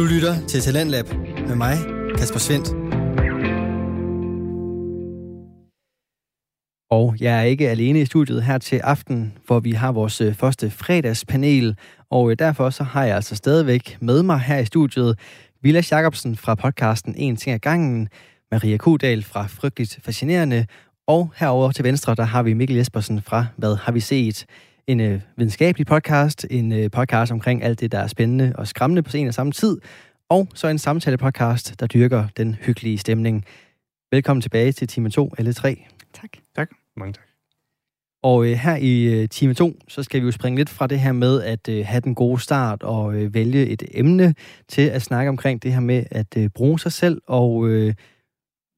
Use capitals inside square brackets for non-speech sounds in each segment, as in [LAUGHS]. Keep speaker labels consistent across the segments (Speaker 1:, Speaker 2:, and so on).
Speaker 1: Du lytter til Talentlab med mig, Kasper Svendt.
Speaker 2: Og jeg er ikke alene i studiet her til aften, hvor vi har vores øh, første fredagspanel. Og øh, derfor så har jeg altså stadigvæk med mig her i studiet Villa Jacobsen fra podcasten En ting ad gangen, Maria Kudal fra Frygteligt Fascinerende, og herover til venstre, der har vi Mikkel Jespersen fra Hvad har vi set? En øh, videnskabelig podcast, en øh, podcast omkring alt det, der er spændende og skræmmende på en og samme tid, og så en samtale-podcast, der dyrker den hyggelige stemning. Velkommen tilbage til time 2 eller 3.
Speaker 3: Tak.
Speaker 4: Tak. Mange tak.
Speaker 2: Og øh, her i øh, time 2, så skal vi jo springe lidt fra det her med at øh, have den gode start og øh, vælge et emne til at snakke omkring det her med at øh, bruge sig selv og øh,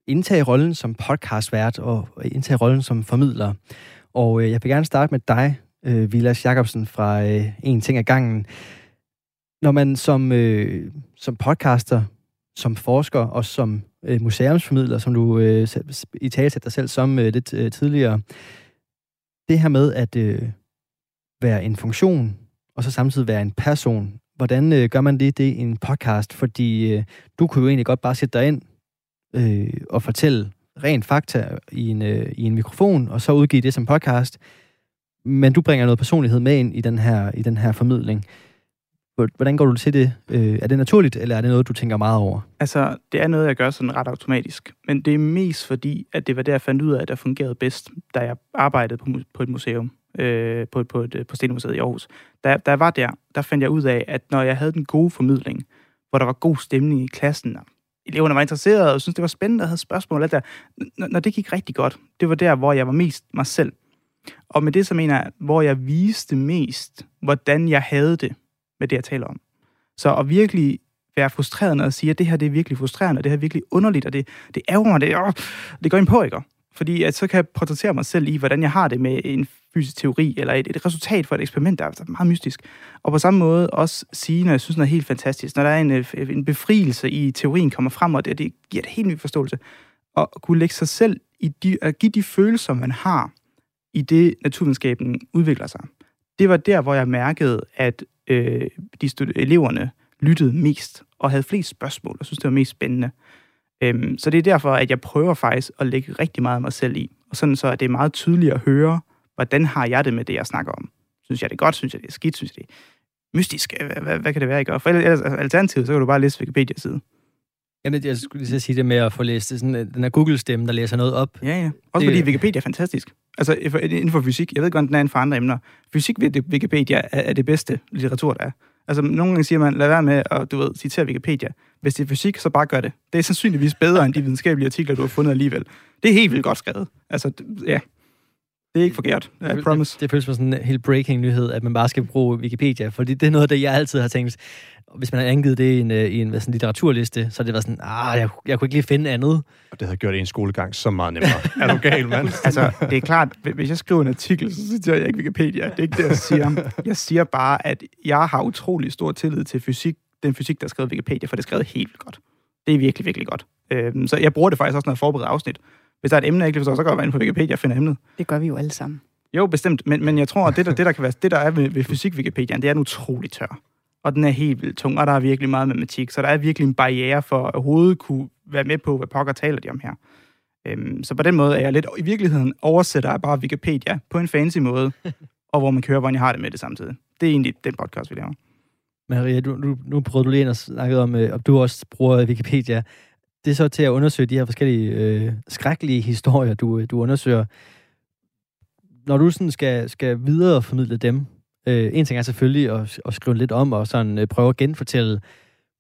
Speaker 2: indtage rollen som podcastvært og indtage rollen som formidler. Og øh, jeg vil gerne starte med dig, øh, Vilas Jacobsen fra øh, En ting af gangen. Når man som, øh, som podcaster, som forsker og som øh, museumsformidler, som du øh, i tale dig selv som øh, lidt øh, tidligere, det her med at øh, være en funktion, og så samtidig være en person, hvordan øh, gør man det, det i en podcast? Fordi øh, du kunne jo egentlig godt bare sætte dig ind øh, og fortælle rent fakta i en, øh, i en mikrofon, og så udgive det som podcast. Men du bringer noget personlighed med ind i den her, i den her formidling. Hvordan går du til det? Øh, er det naturligt, eller er det noget, du tænker meget over?
Speaker 3: Altså, det er noget, jeg gør sådan ret automatisk. Men det er mest fordi, at det var der, jeg fandt ud af, at det fungerede bedst, da jeg arbejdede på, på et museum, øh, på, på, et, på Stenmuseet i Aarhus. Da, da jeg var der, der fandt jeg ud af, at når jeg havde den gode formidling, hvor der var god stemning i klassen, og eleverne var interesserede og syntes, det var spændende og havde spørgsmål, alt der, når, når det gik rigtig godt, det var der, hvor jeg var mest mig selv. Og med det så mener jeg, hvor jeg viste mest, hvordan jeg havde det med det, jeg taler om. Så at virkelig være frustreret, og sige, at det her det er virkelig frustrerende, og det her er virkelig underligt, og det, det ærger mig, det, åh, det går ind på, ikke? Fordi at så kan jeg portrættere mig selv i, hvordan jeg har det med en fysisk teori, eller et, et resultat for et eksperiment, der er altså meget mystisk. Og på samme måde også sige, når jeg synes, noget er helt fantastisk, når der er en, øh, en befrielse i teorien kommer frem, og det, det giver et helt ny forståelse. Og kunne lægge sig selv i de, at give de følelser, man har, i det naturvidenskaben udvikler sig. Det var der, hvor jeg mærkede, at øh, de stud- eleverne lyttede mest og havde flest spørgsmål, og synes, det var mest spændende. Øhm, så det er derfor, at jeg prøver faktisk at lægge rigtig meget af mig selv i. Og sådan så, at det er meget tydeligt at høre, hvordan har jeg det med det, jeg snakker om. Synes jeg det er godt? Synes jeg det er skidt? Synes jeg det er mystisk? Hvad, hvad, hvad kan det være, jeg gør? For ellers, alternativt, så kan du bare læse Wikipedia-side.
Speaker 2: Jamen, jeg skulle lige sige det med at få læst det, sådan, den her Google-stemme, der læser noget op.
Speaker 3: Ja, ja. Også det, fordi Wikipedia er fantastisk. Altså, inden for fysik, jeg ved godt, den er inden for andre emner. Fysik ved Wikipedia er det bedste litteratur, der er. Altså, nogle gange siger man, lad være med at, du ved, citere Wikipedia. Hvis det er fysik, så bare gør det. Det er sandsynligvis bedre end de videnskabelige artikler, du har fundet alligevel. Det er helt vildt godt skrevet. Altså, ja. Det er ikke forkert. I promise.
Speaker 2: Det, det føles som sådan en helt breaking nyhed, at man bare skal bruge Wikipedia, fordi det er noget, der jeg altid har tænkt, hvis man har angivet det i en, øh, i en sådan litteraturliste, så det var sådan, ah, jeg, jeg kunne ikke lige finde andet.
Speaker 4: Og det havde gjort en skolegang så meget nemmere. er du gal, mand? [LAUGHS]
Speaker 3: altså, det er klart, hvis jeg skriver en artikel, så citerer jeg ikke Wikipedia. Det er ikke det, jeg siger. Jeg siger bare, at jeg har utrolig stor tillid til fysik, den fysik, der er skrevet Wikipedia, for det er skrevet helt godt. Det er virkelig, virkelig godt. Øhm, så jeg bruger det faktisk også, når jeg forbereder afsnit. Hvis der er et emne, jeg ikke forstår, så går jeg ind på Wikipedia og finder emnet.
Speaker 5: Det gør vi jo alle sammen.
Speaker 3: Jo, bestemt. Men, men jeg tror, at det der, det, der kan være, det, der er ved, ved fysik-Wikipedia, det er en utrolig tør og den er helt vildt tung, og der er virkelig meget matematik, så der er virkelig en barriere for at overhovedet kunne være med på, hvad pokker taler de om her. Øhm, så på den måde er jeg lidt, i virkeligheden oversætter jeg bare Wikipedia på en fancy måde, og hvor man kører, hvordan jeg har det med det samtidig. Det er egentlig den podcast, vi laver.
Speaker 2: Maria, du, du, nu prøvede du lige at snakke om, øh, om du også bruger Wikipedia. Det er så til at undersøge de her forskellige øh, skrækkelige [LAUGHS] historier, du, øh, du undersøger. Når du sådan skal, skal videreformidle dem, Øh, en ting er selvfølgelig at, at skrive lidt om og sådan øh, prøve at genfortælle,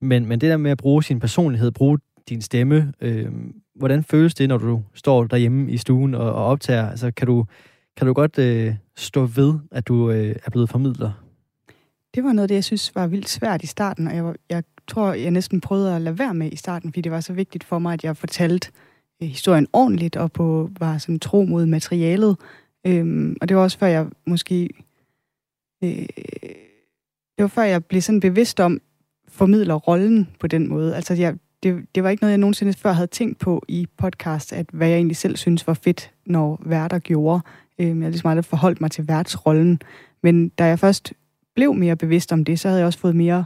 Speaker 2: men, men det der med at bruge sin personlighed, bruge din stemme, øh, hvordan føles det, når du står derhjemme i stuen og, og optager? Altså, kan du, kan du godt øh, stå ved, at du øh, er blevet formidler?
Speaker 5: Det var noget, det jeg synes var vildt svært i starten, og jeg, var, jeg tror, jeg næsten prøvede at lade være med i starten, fordi det var så vigtigt for mig, at jeg fortalte øh, historien ordentligt og på, var sådan tro mod materialet. Øhm, og det var også før jeg måske øh, det var før jeg blev sådan bevidst om, formidler rollen på den måde. Altså, jeg, det, det var ikke noget, jeg nogensinde før havde tænkt på i podcast, at hvad jeg egentlig selv synes var fedt, når værter gjorde. Øhm, jeg har ligesom aldrig forholdt mig til værtsrollen. Men da jeg først blev mere bevidst om det, så havde jeg også fået mere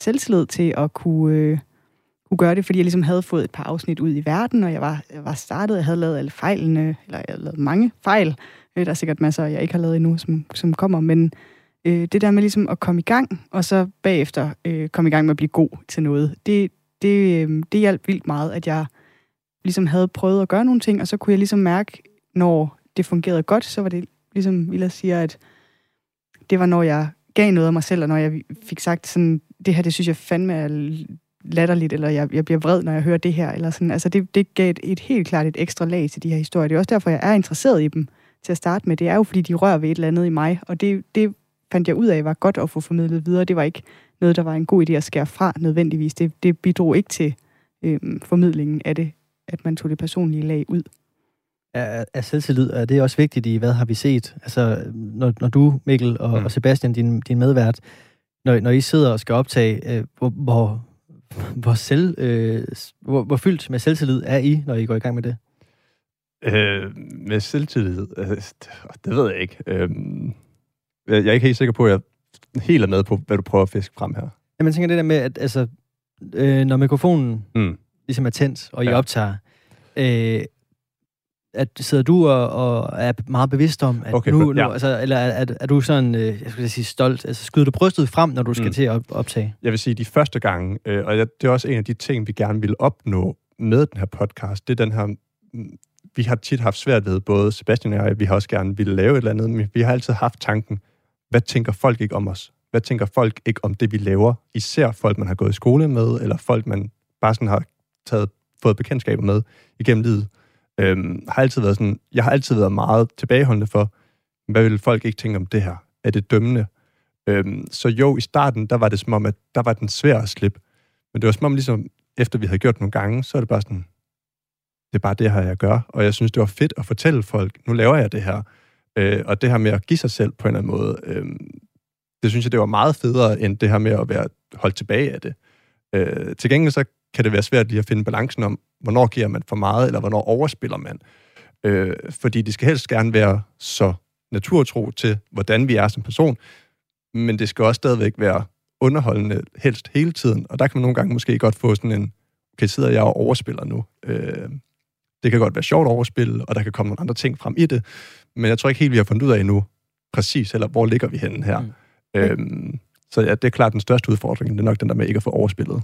Speaker 5: selvtillid til at kunne, øh, kunne gøre det, fordi jeg ligesom havde fået et par afsnit ud i verden, og jeg var, jeg var startet, jeg havde lavet alle fejlene, eller jeg havde lavet mange fejl. Øh, der er sikkert masser, jeg ikke har lavet endnu, som, som kommer, men øh, det der med ligesom at komme i gang, og så bagefter øh, komme i gang med at blive god til noget, det, det, øh, det hjalp vildt meget, at jeg ligesom havde prøvet at gøre nogle ting, og så kunne jeg ligesom mærke, når det fungerede godt, så var det ligesom Villa siger, at det var, når jeg gav noget af mig selv, og når jeg fik sagt sådan, det her, det synes jeg fandme er latterligt, eller jeg, jeg bliver vred, når jeg hører det her, eller sådan. Altså, det, det gav et, et helt klart et ekstra lag til de her historier. Det er også derfor, jeg er interesseret i dem til at starte med. Det er jo, fordi de rører ved et eller andet i mig, og det, det fandt jeg ud af var godt at få formidlet videre. Det var ikke noget, der var en god idé at skære fra nødvendigvis. Det, det bidrog ikke til øhm, formidlingen af det, at man tog det personlige lag ud.
Speaker 2: Er, er selvtillid, er det også vigtigt i, hvad har vi set? Altså, når, når du, Mikkel og, mm. og Sebastian, din, din medvært, når, når I sidder og skal optage, øh, hvor, hvor, hvor, selv, øh, hvor, hvor fyldt med selvtillid er I, når I går i gang med det?
Speaker 4: Øh, med selvtillid? Øh, det ved jeg ikke. Øh, jeg er ikke helt sikker på, at jeg helt er med på, hvad du prøver at fiske frem her.
Speaker 2: Jamen, jeg tænker det der med, at altså, øh, når mikrofonen mm. ligesom er tændt, og I ja. optager, øh, at sidder du og, og er meget bevidst om, at okay, nu, nu ja. altså, eller er, er, er du sådan, øh, jeg skulle sige stolt, altså skyder du brystet frem, når du skal mm. til at optage?
Speaker 4: Jeg vil sige, de første gange, øh, og det er også en af de ting, vi gerne vil opnå med den her podcast, det er den her, mm, vi har tit haft svært ved, både Sebastian og jeg, vi har også gerne ville lave et eller andet, men vi har altid haft tanken, hvad tænker folk ikke om os? Hvad tænker folk ikke om det, vi laver? Især folk, man har gået i skole med, eller folk, man bare sådan har taget, fået bekendtskaber med igennem livet. Øhm, har altid været sådan, jeg har altid været meget tilbageholdende for, hvad vil folk ikke tænke om det her? Er det dømmende? Øhm, så jo, i starten, der var det som om, at der var den svær at slippe. Men det var som om, ligesom, efter vi havde gjort nogle gange, så er det bare sådan, det er bare det her, jeg gør. Og jeg synes, det var fedt at fortælle folk, nu laver jeg det her. Øh, og det her med at give sig selv på en eller anden måde, øh, det synes jeg, det var meget federe, end det her med at være holdt tilbage af det. Øh, til gengæld så kan det være svært lige at finde balancen om, hvornår giver man for meget, eller hvornår overspiller man. Øh, fordi det skal helst gerne være så naturtro til, hvordan vi er som person, men det skal også stadigvæk være underholdende helst hele tiden, og der kan man nogle gange måske godt få sådan en, okay, sidder jeg og overspiller nu? Øh, det kan godt være sjovt overspil, og der kan komme nogle andre ting frem i det, men jeg tror ikke helt, vi har fundet ud af endnu præcis, eller hvor ligger vi henne her. Mm. Øhm, så ja, det er klart den største udfordring, det er nok den der med ikke at få overspillet.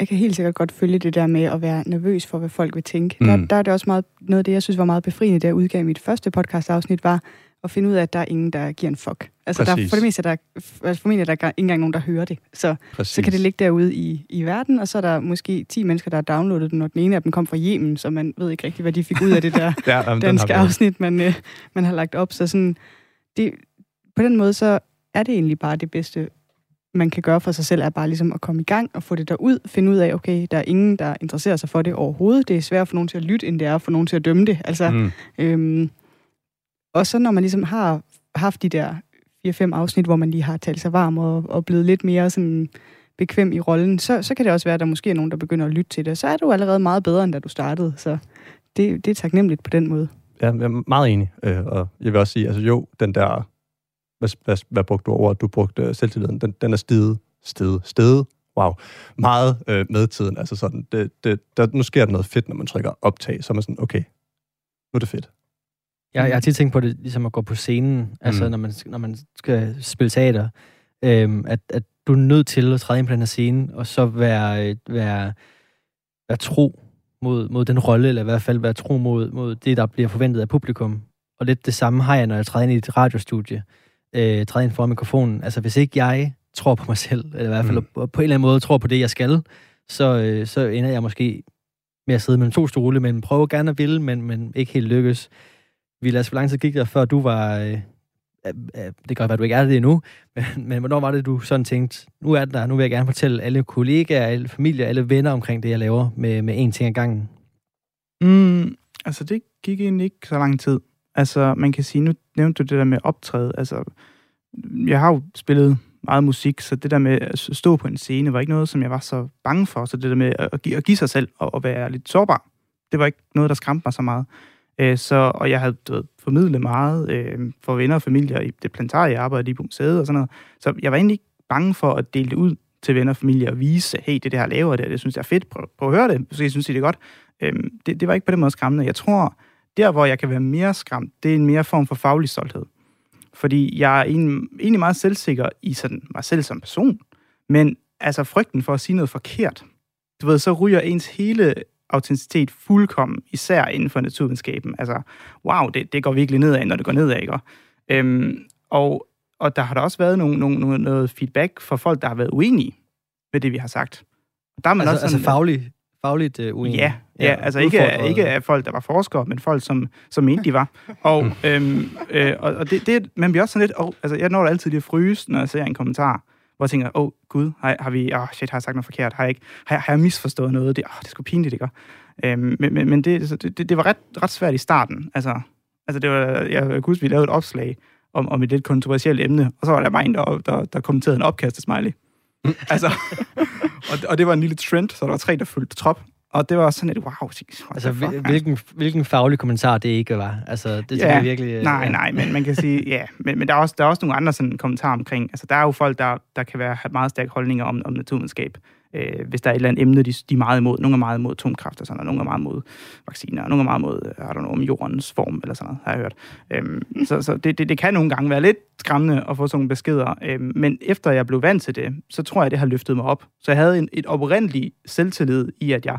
Speaker 5: Jeg kan helt sikkert godt følge det der med at være nervøs for, hvad folk vil tænke. Mm. Der, der er det også meget, noget af det, jeg synes var meget befriende, da jeg udgav mit første podcast-afsnit, var at finde ud af, at der er ingen, der giver en fuck. Altså, der, for det meste, der, altså formentlig er der ikke engang nogen, der hører det. Så, så kan det ligge derude i, i verden, og så er der måske 10 mennesker, der har downloadet den, og den ene af dem kom fra Yemen, så man ved ikke rigtig, hvad de fik ud af det der [LAUGHS] ja, jamen, danske afsnit, man, øh, man har lagt op. Så sådan, det, på den måde, så er det egentlig bare det bedste, man kan gøre for sig selv, er bare ligesom at komme i gang og få det derud, finde ud af, okay, der er ingen, der interesserer sig for det overhovedet. Det er svært for nogen til at lytte, end det er for nogen til at dømme det. Altså, mm. øhm, og så når man ligesom har haft de der 4-5 afsnit, hvor man lige har talt sig varm og, og blevet lidt mere sådan bekvem i rollen, så, så kan det også være, at der måske er nogen, der begynder at lytte til det. Så er du allerede meget bedre, end da du startede. Så det, det er taknemmeligt på den måde.
Speaker 4: Ja, jeg er meget enig. Øh, og jeg vil også sige, altså jo, den der... Hvad, hvad, hvad brugte du over? Du brugte uh, selvtilliden. Den, den er steget, steget, steget. Wow. Meget øh, med tiden. Altså sådan, det, det, der, nu sker der noget fedt, når man trykker optag. Så er man sådan, okay, nu er det fedt.
Speaker 2: Jeg, jeg har tit tænkt på det, ligesom at gå på scenen, mm. altså når man, når man skal spille teater, øhm, at, at du er nødt til at træde ind på den her scene, og så være, være, være tro mod, mod den rolle, eller i hvert fald være tro mod, mod det, der bliver forventet af publikum. Og lidt det samme har jeg, når jeg træder ind i et radiostudie, øh, træder ind foran mikrofonen. Altså hvis ikke jeg tror på mig selv, eller i hvert fald mm. på en eller anden måde tror på det, jeg skal, så, øh, så ender jeg måske med at sidde mellem to stole, men prøve gerne at ville, men, men ikke helt lykkes. Vilas, hvor lang tid gik der, før du var... Øh, øh, det kan være, at du ikke er det endnu, [LAUGHS] men, men hvornår var det, du sådan tænkte, nu er det der, nu vil jeg gerne fortælle alle kollegaer, alle familier, alle venner omkring det, jeg laver med, med én ting ad gangen?
Speaker 3: Mm, altså, det gik egentlig ikke så lang tid. Altså, man kan sige, nu nævnte du det der med optræde. Altså, jeg har jo spillet meget musik, så det der med at stå på en scene var ikke noget, som jeg var så bange for. Så det der med at give, at give sig selv og at være lidt sårbar, det var ikke noget, der skræmte mig så meget. Øh, så, og jeg havde du ved, formidlet meget øh, for venner og familier i det plantarie, jeg arbejdede i på museet og sådan noget. Så jeg var egentlig ikke bange for at dele det ud til venner og familie og vise, hey, det er det her laver, det, det synes jeg er fedt, prøv, prøv at høre det, så jeg synes, det er godt. Øh, det, det var ikke på den måde skræmmende. Jeg tror, der hvor jeg kan være mere skræmt, det er en mere form for faglig stolthed. Fordi jeg er egentlig meget selvsikker i sådan, mig selv som person, men altså frygten for at sige noget forkert, du ved, så ryger ens hele autenticitet fuldkommen, især inden for naturvidenskaben. Altså, wow, det, det går virkelig nedad, når det går nedad, ikke? Øhm, og, og der har der også været nogle, nogle, nogle, noget feedback fra folk, der har været uenige med det, vi har sagt.
Speaker 2: Der er man altså, også sådan, altså faglig, fagligt uh, uenige?
Speaker 3: Ja, ja, ja altså ikke, ikke af folk, der var forskere, men folk, som, som mente, de var. Og, [LAUGHS] øhm, øh, og, og det, det, man bliver også sådan lidt... Oh, altså, jeg når altid lige at fryse, når jeg ser en kommentar, hvor jeg tænker, åh oh, gud, har, har vi, oh, shit, har jeg sagt noget forkert? Har jeg, ikke, har, har jeg misforstået noget? Det, oh, det er sgu pinligt, ikke? Øhm, men men, men det, det, det, var ret, ret svært i starten. Altså, altså det var, jeg huske, vi lavede et opslag om, om et lidt kontroversielt emne, og så var der mig en, der, der, der kommenterede en opkast smiley. [LAUGHS] altså, og, og det var en lille trend, så der var tre, der fulgte trop. Og det var sådan et, wow.
Speaker 2: Altså, hvilken, hvilken faglig kommentar det ikke var. Altså, det ja, jeg virkelig...
Speaker 3: Nej, ja. nej, men man kan sige, ja. Men, men der, er også, der er også nogle andre sådan, kommentarer omkring. Altså, der er jo folk, der, der kan være, have meget stærke holdninger om, om naturvidenskab. Øh, hvis der er et eller andet emne, de, de er meget imod. Nogle er meget imod atomkraft og sådan noget. Nogle er meget imod vacciner. Og nogle er meget imod, I don't know, om jordens form eller sådan noget, har jeg hørt. Øhm, så så det, det, det kan nogle gange være lidt skræmmende at få sådan nogle beskeder. Øhm, men efter jeg blev vant til det, så tror jeg, det har løftet mig op. Så jeg havde en, et oprindeligt selvtillid i, at jeg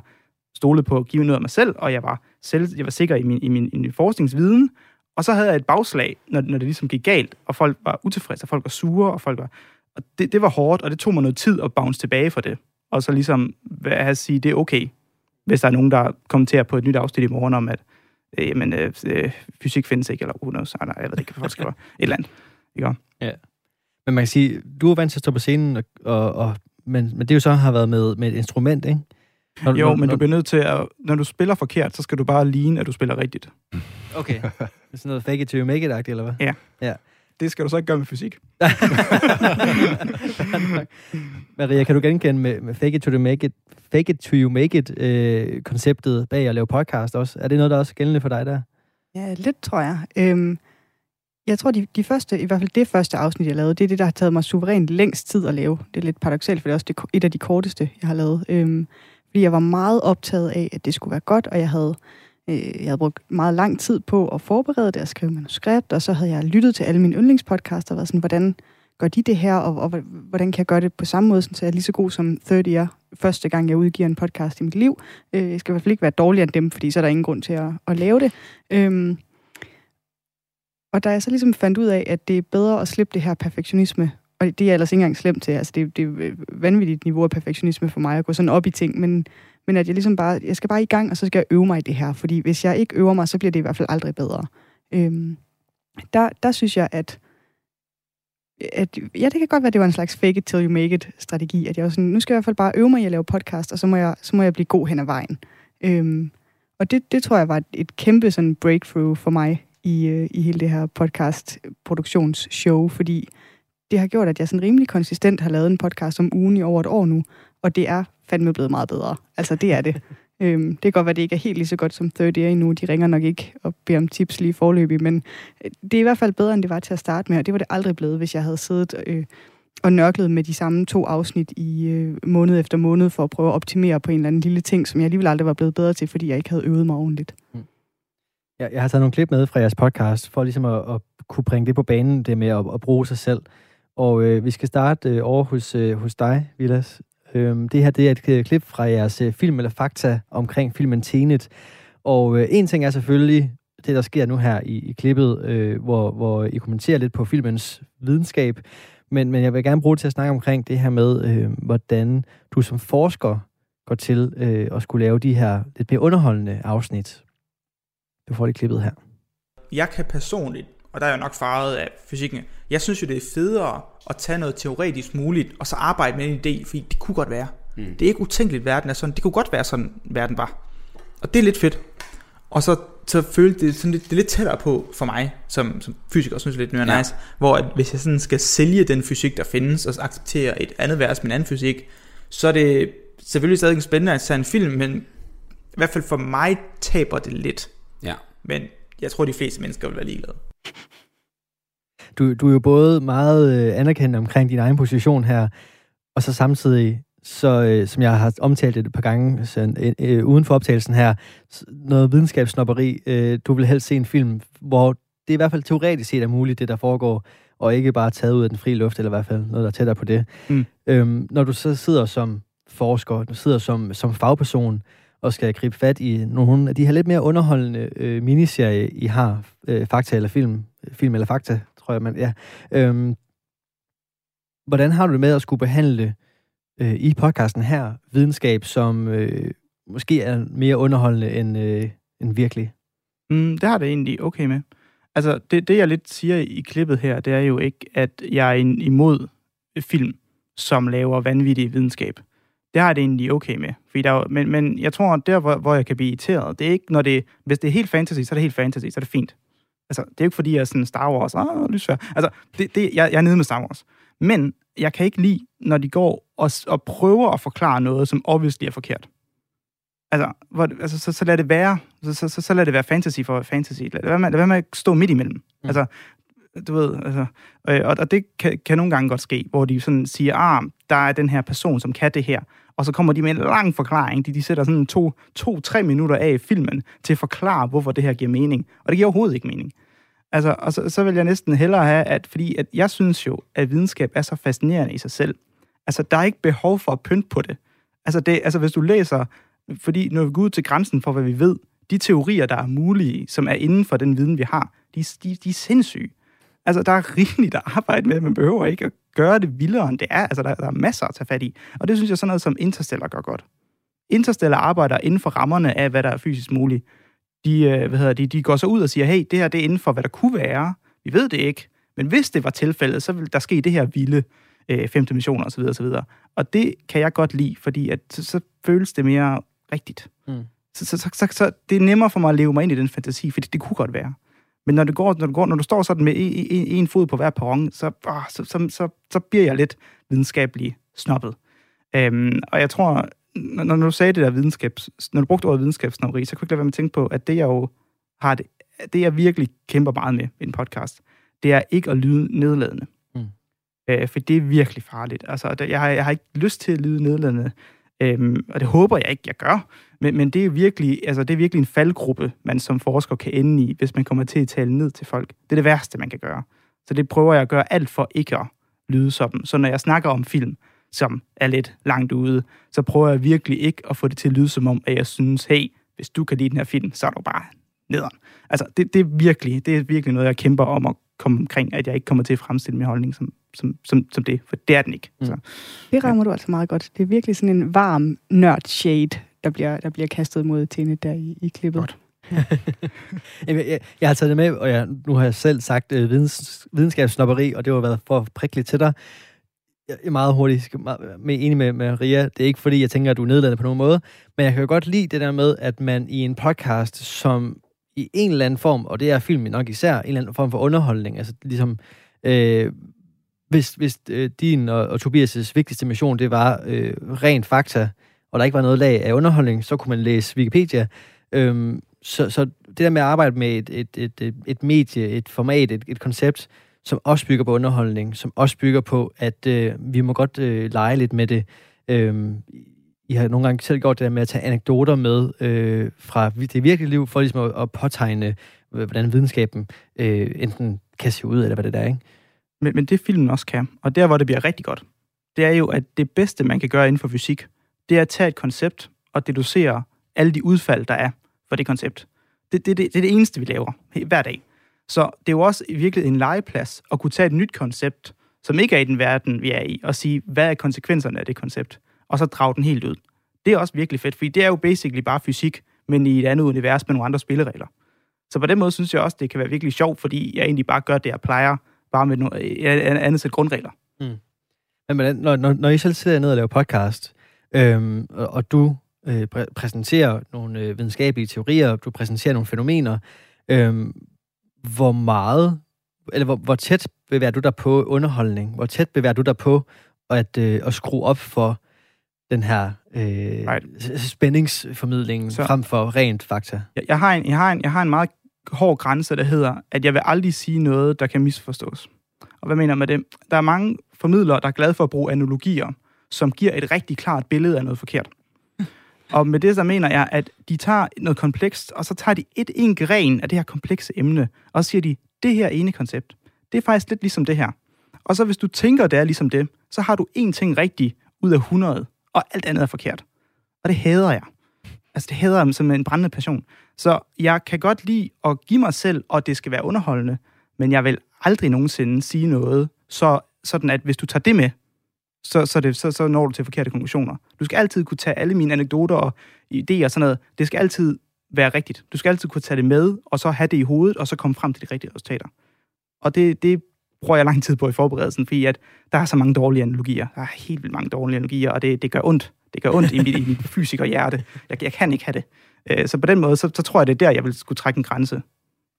Speaker 3: stolede på at give noget af mig selv, og jeg var, selv, jeg var sikker i min, i, min, i min forskningsviden. Og så havde jeg et bagslag, når, når det ligesom gik galt, og folk var utilfredse, og folk var sure, og folk var... Og det, det var hårdt, og det tog mig noget tid at bounce tilbage for det. Og så ligesom at sige, det er okay, hvis der er nogen, der kommenterer på et nyt afsnit i morgen om, at øh, jamen, øh, øh fysik findes ikke, eller who knows, nej, jeg ved ikke, hvad skriver, [LAUGHS] et eller andet. Ikke?
Speaker 2: Ja. Men man kan sige, du er vant til at stå på scenen, og, og, og men, men det jo så har været med, med et instrument, ikke?
Speaker 3: Når, jo, når, men du bliver nødt til at... Når du spiller forkert, så skal du bare ligne, at du spiller rigtigt.
Speaker 2: Okay. [LAUGHS] Sådan noget fake it till you make it eller hvad?
Speaker 3: Ja. ja. Det skal du så ikke gøre med fysik. [LAUGHS]
Speaker 2: Maria, kan du genkende med, med fake it till you make it, fake it till you make it øh, konceptet bag at lave podcast også? Er det noget, der er også gældende for dig der?
Speaker 5: Ja, lidt tror jeg. Øhm, jeg tror, de, de første, i hvert fald det første afsnit, jeg lavede, det er det, der har taget mig suverænt længst tid at lave. Det er lidt paradoxalt, for det er også det, et af de korteste, jeg har lavet. Øhm, fordi jeg var meget optaget af, at det skulle være godt, og jeg havde, øh, jeg havde brugt meget lang tid på at forberede det og skrive manuskript, og så havde jeg lyttet til alle mine yndlingspodcasts og været sådan, hvordan gør de det her, og, og hvordan kan jeg gøre det på samme måde, så jeg er lige så god som 30 Year, første gang jeg udgiver en podcast i mit liv. Øh, jeg skal i hvert fald ikke være dårligere end dem, fordi så er der ingen grund til at, at lave det. Øhm, og da jeg så ligesom fandt ud af, at det er bedre at slippe det her perfektionisme og det er jeg ellers ikke engang slemt til. Altså, det, det er vanvittigt niveau af perfektionisme for mig at gå sådan op i ting, men, men at jeg ligesom bare, jeg skal bare i gang, og så skal jeg øve mig i det her, fordi hvis jeg ikke øver mig, så bliver det i hvert fald aldrig bedre. Øhm, der, der synes jeg, at, at, ja, det kan godt være, at det var en slags fake it till you make it strategi, at jeg var sådan, nu skal jeg i hvert fald bare øve mig i at lave podcast, og så må jeg, så må jeg blive god hen ad vejen. Øhm, og det, det tror jeg var et, et kæmpe sådan breakthrough for mig i, øh, i hele det her podcast produktionsshow, fordi det har gjort, at jeg sådan rimelig konsistent har lavet en podcast om ugen i over et år nu, og det er fandme blevet meget bedre. Altså, det er det. [LAUGHS] øhm, det kan godt være, at det ikke er helt lige så godt som 30 endnu. De ringer nok ikke og beder om tips lige forløbig, men øh, det er i hvert fald bedre, end det var til at starte med, og det var det aldrig blevet, hvis jeg havde siddet øh, og nørklet med de samme to afsnit i øh, måned efter måned for at prøve at optimere på en eller anden lille ting, som jeg alligevel aldrig var blevet bedre til, fordi jeg ikke havde øvet mig ordentligt. Mm.
Speaker 2: Jeg, jeg har taget nogle klip med fra jeres podcast, for ligesom at, at kunne bringe det på banen, det med at, at bruge sig selv. Og øh, vi skal starte øh, over hos, øh, hos dig, Vilas. Øhm, det her det er et øh, klip fra jeres øh, film eller fakta omkring filmen Tenet. Og øh, en ting er selvfølgelig det, der sker nu her i, i klippet, øh, hvor, hvor I kommenterer lidt på filmens videnskab. Men, men jeg vil gerne bruge det til at snakke omkring det her med, øh, hvordan du som forsker går til øh, at skulle lave de her lidt mere underholdende afsnit. Du får det klippet her.
Speaker 6: Jeg kan personligt og der er jeg nok faret af fysikken. Jeg synes jo, det er federe at tage noget teoretisk muligt, og så arbejde med en idé, fordi det kunne godt være. Mm. Det er ikke utænkeligt, verden er sådan. Det kunne godt være sådan, verden var. Og det er lidt fedt. Og så, så føle det, sådan lidt, det er lidt tættere på for mig, som, som fysiker, synes jeg lidt mere ja. nice, hvor at hvis jeg sådan skal sælge den fysik, der findes, og acceptere et andet vers med en anden fysik, så er det selvfølgelig stadig spændende at tage en film, men i hvert fald for mig taber det lidt.
Speaker 7: Ja.
Speaker 6: Men jeg tror, de fleste mennesker vil være ligeglade.
Speaker 2: Du, du er jo både meget øh, anerkendt omkring din egen position her, og så samtidig, så, øh, som jeg har omtalt det et par gange så, øh, øh, uden for optagelsen her, noget videnskabssnopperi. Øh, du vil helst se en film, hvor det i hvert fald teoretisk set er muligt, det der foregår, og ikke bare taget ud af den frie luft, eller i hvert fald noget, der er tættere på det. Mm. Øhm, når du så sidder som forsker, du sidder som, som fagperson, og skal gribe fat i nogle af de her lidt mere underholdende øh, miniserier, I har, øh, fakta eller film, film eller fakta, tror jeg, man, ja. Øhm, hvordan har du det med at skulle behandle øh, i podcasten her videnskab, som øh, måske er mere underholdende end, øh, end virkelig?
Speaker 3: Mm, det har det egentlig okay med. Altså, det, det jeg lidt siger i klippet her, det er jo ikke, at jeg er imod film, som laver vanvittig videnskab. Det har jeg det egentlig okay med. Fordi der, men, men jeg tror, der hvor, hvor jeg kan blive irriteret, det er ikke, når det, hvis det er helt fantasy, så er det helt fantasy, så er det fint. Altså, det er ikke fordi, jeg er sådan Star Wars, ah, lysfærd. Altså, det, det, jeg, jeg er nede med Star Wars. Men jeg kan ikke lide, når de går og, og prøver at forklare noget, som obviously er forkert. Altså, hvor, altså så, så lad det være. Så, så, så, så lad det være fantasy for fantasy. Lad det være med, lad være med at stå midt imellem. Mm. Altså, du ved, altså, øh, og, og det kan, kan nogle gange godt ske, hvor de sådan siger, ah, der er den her person, som kan det her, og så kommer de med en lang forklaring. De, de sætter sådan to, to-tre minutter af i filmen til at forklare, hvorfor det her giver mening. Og det giver overhovedet ikke mening. Altså, og så, så vil jeg næsten hellere have, at fordi at jeg synes jo, at videnskab er så fascinerende i sig selv. Altså, der er ikke behov for at pynte på det. Altså, det, altså hvis du læser, fordi når vi går ud til grænsen for, hvad vi ved, de teorier, der er mulige, som er inden for den viden, vi har, de, de, de er sindssyge. Altså, der er rigeligt at arbejde med. Man behøver ikke at gøre det vildere, end det er. Altså, der, der er masser at tage fat i. Og det synes jeg sådan noget som Interstellar gør godt. Interstellar arbejder inden for rammerne af, hvad der er fysisk muligt. De, øh, hvad hedder de, de går så ud og siger, hey, det her det er inden for, hvad der kunne være. Vi ved det ikke. Men hvis det var tilfældet, så vil der ske det her vilde øh, fem dimensioner osv. osv. Og det kan jeg godt lide, fordi at, så, så føles det mere rigtigt. Mm. Så, så, så, så, så det er nemmere for mig at leve mig ind i den fantasi, fordi det kunne godt være. Men når, det går, når, du går, når du står sådan med en, en, en fod på hver perron, så, åh, så, så, så, så bliver jeg lidt videnskabelig snobbet. Øhm, og jeg tror, når, når du sagde det der videnskabs... Når du brugte ordet videnskabsnobberi, så kunne jeg ikke lade være med at tænke på, at det jeg jo har det, det jeg virkelig kæmper meget med i en podcast, det er ikke at lyde nedladende. Mm. Øh, for det er virkelig farligt. Altså, jeg har, jeg har ikke lyst til at lyde nedladende, øhm, og det håber jeg ikke, jeg gør. Men, men det, er virkelig, altså, det er virkelig en faldgruppe, man som forsker kan ende i, hvis man kommer til at tale ned til folk. Det er det værste, man kan gøre. Så det prøver jeg at gøre alt for ikke at lyde sådan. Så når jeg snakker om film, som er lidt langt ude, så prøver jeg virkelig ikke at få det til at lyde som om, at jeg synes, hey, hvis du kan lide den her film, så er du bare nederen. Altså, det, det, er virkelig, det er virkelig noget, jeg kæmper om at komme omkring, at jeg ikke kommer til at fremstille min holdning som, som, som, som det, for det er den ikke. Mm. Så,
Speaker 5: det rammer ja. du altså meget godt. Det er virkelig sådan en varm nørd-shade, der bliver, der bliver kastet mod Tine der i, i klippet. Godt. [LAUGHS]
Speaker 2: jeg, jeg, jeg har taget det med, og jeg, nu har jeg selv sagt øh, videns, videnskabssnopperi, og det har været for prikkeligt til dig. Jeg er meget hurtigt med enig med, med Ria. Det er ikke fordi, jeg tænker, at du er nedladende på nogen måde, men jeg kan jo godt lide det der med, at man i en podcast, som i en eller anden form, og det er film nok især, en eller anden form for underholdning, altså ligesom, øh, hvis, hvis øh, din og, og Tobias' vigtigste mission, det var øh, rent fakta, og der ikke var noget lag af underholdning, så kunne man læse Wikipedia. Øhm, så, så det der med at arbejde med et, et, et, et, et medie, et format, et, et koncept, som også bygger på underholdning, som også bygger på, at øh, vi må godt øh, lege lidt med det. Øhm, I har nogle gange selv gjort det der med at tage anekdoter med øh, fra det virkelige liv, for ligesom at, at påtegne, øh, hvordan videnskaben øh, enten kan se ud, eller hvad det er, ikke?
Speaker 3: Men, men det filmen også kan, og der hvor det bliver rigtig godt, det er jo, at det bedste, man kan gøre inden for fysik, det er at tage et koncept og deducere alle de udfald, der er for det koncept. Det, det, det, det er det eneste, vi laver hver dag. Så det er jo også virkelig en legeplads at kunne tage et nyt koncept, som ikke er i den verden, vi er i, og sige, hvad er konsekvenserne af det koncept, og så drage den helt ud. Det er også virkelig fedt, fordi det er jo basically bare fysik, men i et andet univers med nogle andre spilleregler. Så på den måde synes jeg også, det kan være virkelig sjovt, fordi jeg egentlig bare gør det, jeg plejer, bare med noget, et andet sæt grundregler. Mm.
Speaker 2: Men når, når, når I selv sidder ned og laver podcast, øhm, og, og du øh, præ- præsenterer nogle øh, videnskabelige teorier, du præsenterer nogle fænomener, øhm, hvor meget, eller hvor, hvor tæt bevæger du dig på underholdning? Hvor tæt bevæger du dig på at, øh, at skrue op for den her øh, right. spændingsformidling Så, frem for rent fakta?
Speaker 3: Jeg, jeg, har en, jeg, har en, jeg har en meget hård grænse, der hedder, at jeg vil aldrig sige noget, der kan misforstås. Og hvad mener jeg med det? Der er mange formidlere, der er glade for at bruge analogier som giver et rigtig klart billede af noget forkert. [LAUGHS] Og med det så mener jeg, at de tager noget komplekst, og så tager de et en gren af det her komplekse emne, og så siger de, det her ene koncept, det er faktisk lidt ligesom det her. Og så hvis du tænker, det er ligesom det, så har du én ting rigtig ud af 100, og alt andet er forkert. Og det hader jeg. Altså, det hedder som en brændende passion. Så jeg kan godt lide at give mig selv, og det skal være underholdende, men jeg vil aldrig nogensinde sige noget, så sådan at hvis du tager det med, så, så, det, så, så når du til forkerte konklusioner. Du skal altid kunne tage alle mine anekdoter og idéer og sådan noget. Det skal altid være rigtigt. Du skal altid kunne tage det med, og så have det i hovedet, og så komme frem til de rigtige resultater. Og det, det bruger jeg lang tid på i forberedelsen, fordi at der er så mange dårlige analogier. Der er helt vildt mange dårlige analogier, og det, det gør ondt. Det gør ondt i mit, i mit fysik og hjerte. Jeg, jeg kan ikke have det. Øh, så på den måde, så, så tror jeg, det er der, jeg vil skulle trække en grænse,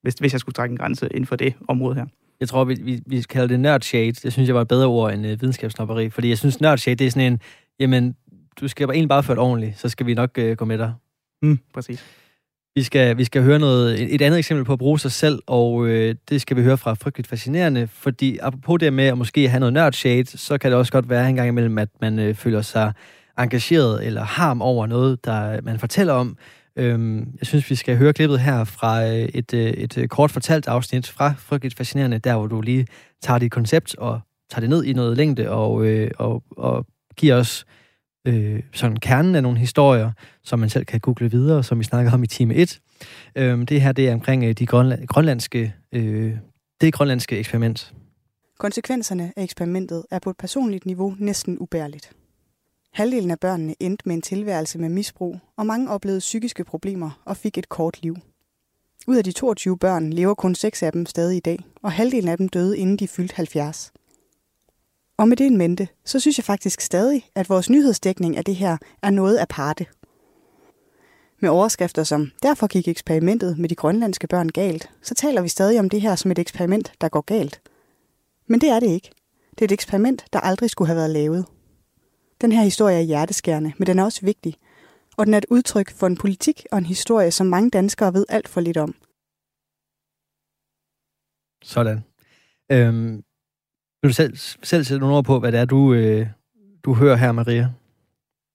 Speaker 3: hvis, hvis jeg skulle trække en grænse inden for det område her.
Speaker 2: Jeg tror, vi, vi, vi kalder det nerdshade. Det synes jeg var et bedre ord end uh, videnskabsnopperi. Fordi jeg synes, nerdshade, det er sådan en, jamen, du skal egentlig bare føre det ordentligt, så skal vi nok uh, gå med dig.
Speaker 3: Mm, præcis.
Speaker 2: Vi skal, vi skal høre noget, et andet eksempel på at bruge sig selv, og øh, det skal vi høre fra Frygteligt Fascinerende, fordi apropos det med at måske have noget nerdshade, så kan det også godt være en gang imellem, at man øh, føler sig engageret eller harm over noget, der man fortæller om. Øhm, jeg synes, vi skal høre klippet her fra øh, et, øh, et, øh, kort fortalt afsnit fra Frygteligt Fascinerende, der hvor du lige tager dit koncept og tager det ned i noget længde og, øh, og, og giver os øh, sådan kernen af nogle historier, som man selv kan google videre, som vi snakker om i time 1. Øhm, det her det er omkring de grønla- grønlandske, øh, det grønlandske eksperiment.
Speaker 5: Konsekvenserne af eksperimentet er på et personligt niveau næsten ubærligt. Halvdelen af børnene endte med en tilværelse med misbrug, og mange oplevede psykiske problemer og fik et kort liv. Ud af de 22 børn lever kun 6 af dem stadig i dag, og halvdelen af dem døde inden de fyldte 70. Og med det en mente, så synes jeg faktisk stadig, at vores nyhedsdækning af det her er noget aparte. Med overskrifter som, derfor gik eksperimentet med de grønlandske børn galt, så taler vi stadig om det her som et eksperiment, der går galt. Men det er det ikke. Det er et eksperiment, der aldrig skulle have været lavet. Den her historie er hjerteskærende, men den er også vigtig. Og den er et udtryk for en politik og en historie, som mange danskere ved alt for lidt om.
Speaker 2: Sådan. Øhm, vil du selv, selv sætte nogle ord på, hvad det er, du, øh, du hører her, Maria?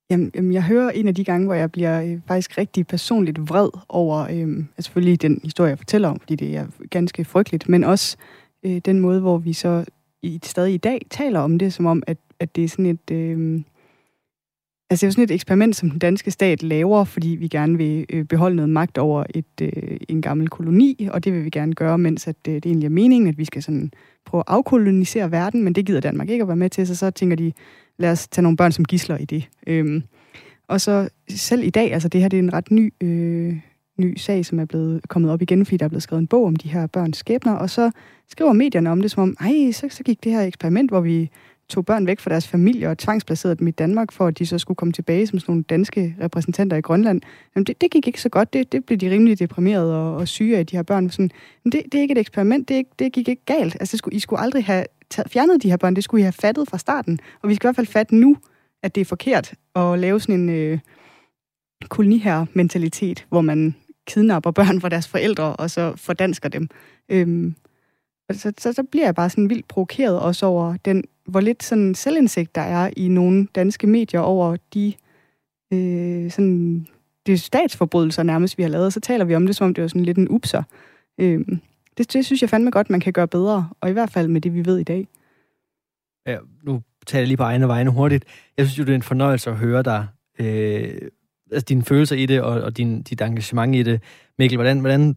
Speaker 5: Jamen, jamen, jeg hører en af de gange, hvor jeg bliver øh, faktisk rigtig personligt vred over, øh, altså selvfølgelig den historie, jeg fortæller om, fordi det er ganske frygteligt, men også øh, den måde, hvor vi så i, stadig i dag taler om det, som om, at, at det er sådan et... Øh, Altså det er jo sådan et eksperiment, som den danske stat laver, fordi vi gerne vil øh, beholde noget magt over et, øh, en gammel koloni, og det vil vi gerne gøre, mens at, øh, det egentlig er meningen, at vi skal sådan prøve at afkolonisere verden, men det gider Danmark ikke at være med til, så så tænker de, lad os tage nogle børn som gisler i det. Øhm, og så selv i dag, altså det her det er en ret ny, øh, ny sag, som er blevet kommet op igen, fordi der er blevet skrevet en bog om de her børns skæbner, og så skriver medierne om det som om, ej, så, så gik det her eksperiment, hvor vi tog børn væk fra deres familie og tvangsplacerede dem i Danmark, for at de så skulle komme tilbage som sådan nogle danske repræsentanter i Grønland. Jamen det, det gik ikke så godt. Det, det blev de rimelig deprimerede og, og syge af, de her børn. Sådan, jamen det, det er ikke et eksperiment. Det, ikke, det gik ikke galt. Altså, det skulle, I skulle aldrig have taget, fjernet de her børn. Det skulle I have fattet fra starten. Og vi skal i hvert fald fatte nu, at det er forkert at lave sådan en øh, koloniherre-mentalitet, hvor man kidnapper børn fra deres forældre, og så fordansker dem. Øhm, så, så, så bliver jeg bare sådan vildt provokeret også over den, hvor lidt sådan selvindsigt der er i nogle danske medier over de øh, sådan, det er statsforbrydelser nærmest, vi har lavet. Så taler vi om det, som om det var sådan lidt en upser. Øh, det, det synes jeg fandme godt, man kan gøre bedre, og i hvert fald med det, vi ved i dag.
Speaker 2: Ja, nu taler jeg lige på egne vegne hurtigt. Jeg synes jo, det er en fornøjelse at høre dig, øh, altså dine følelser i det, og, og din, dit engagement i det. Mikkel, hvordan, hvordan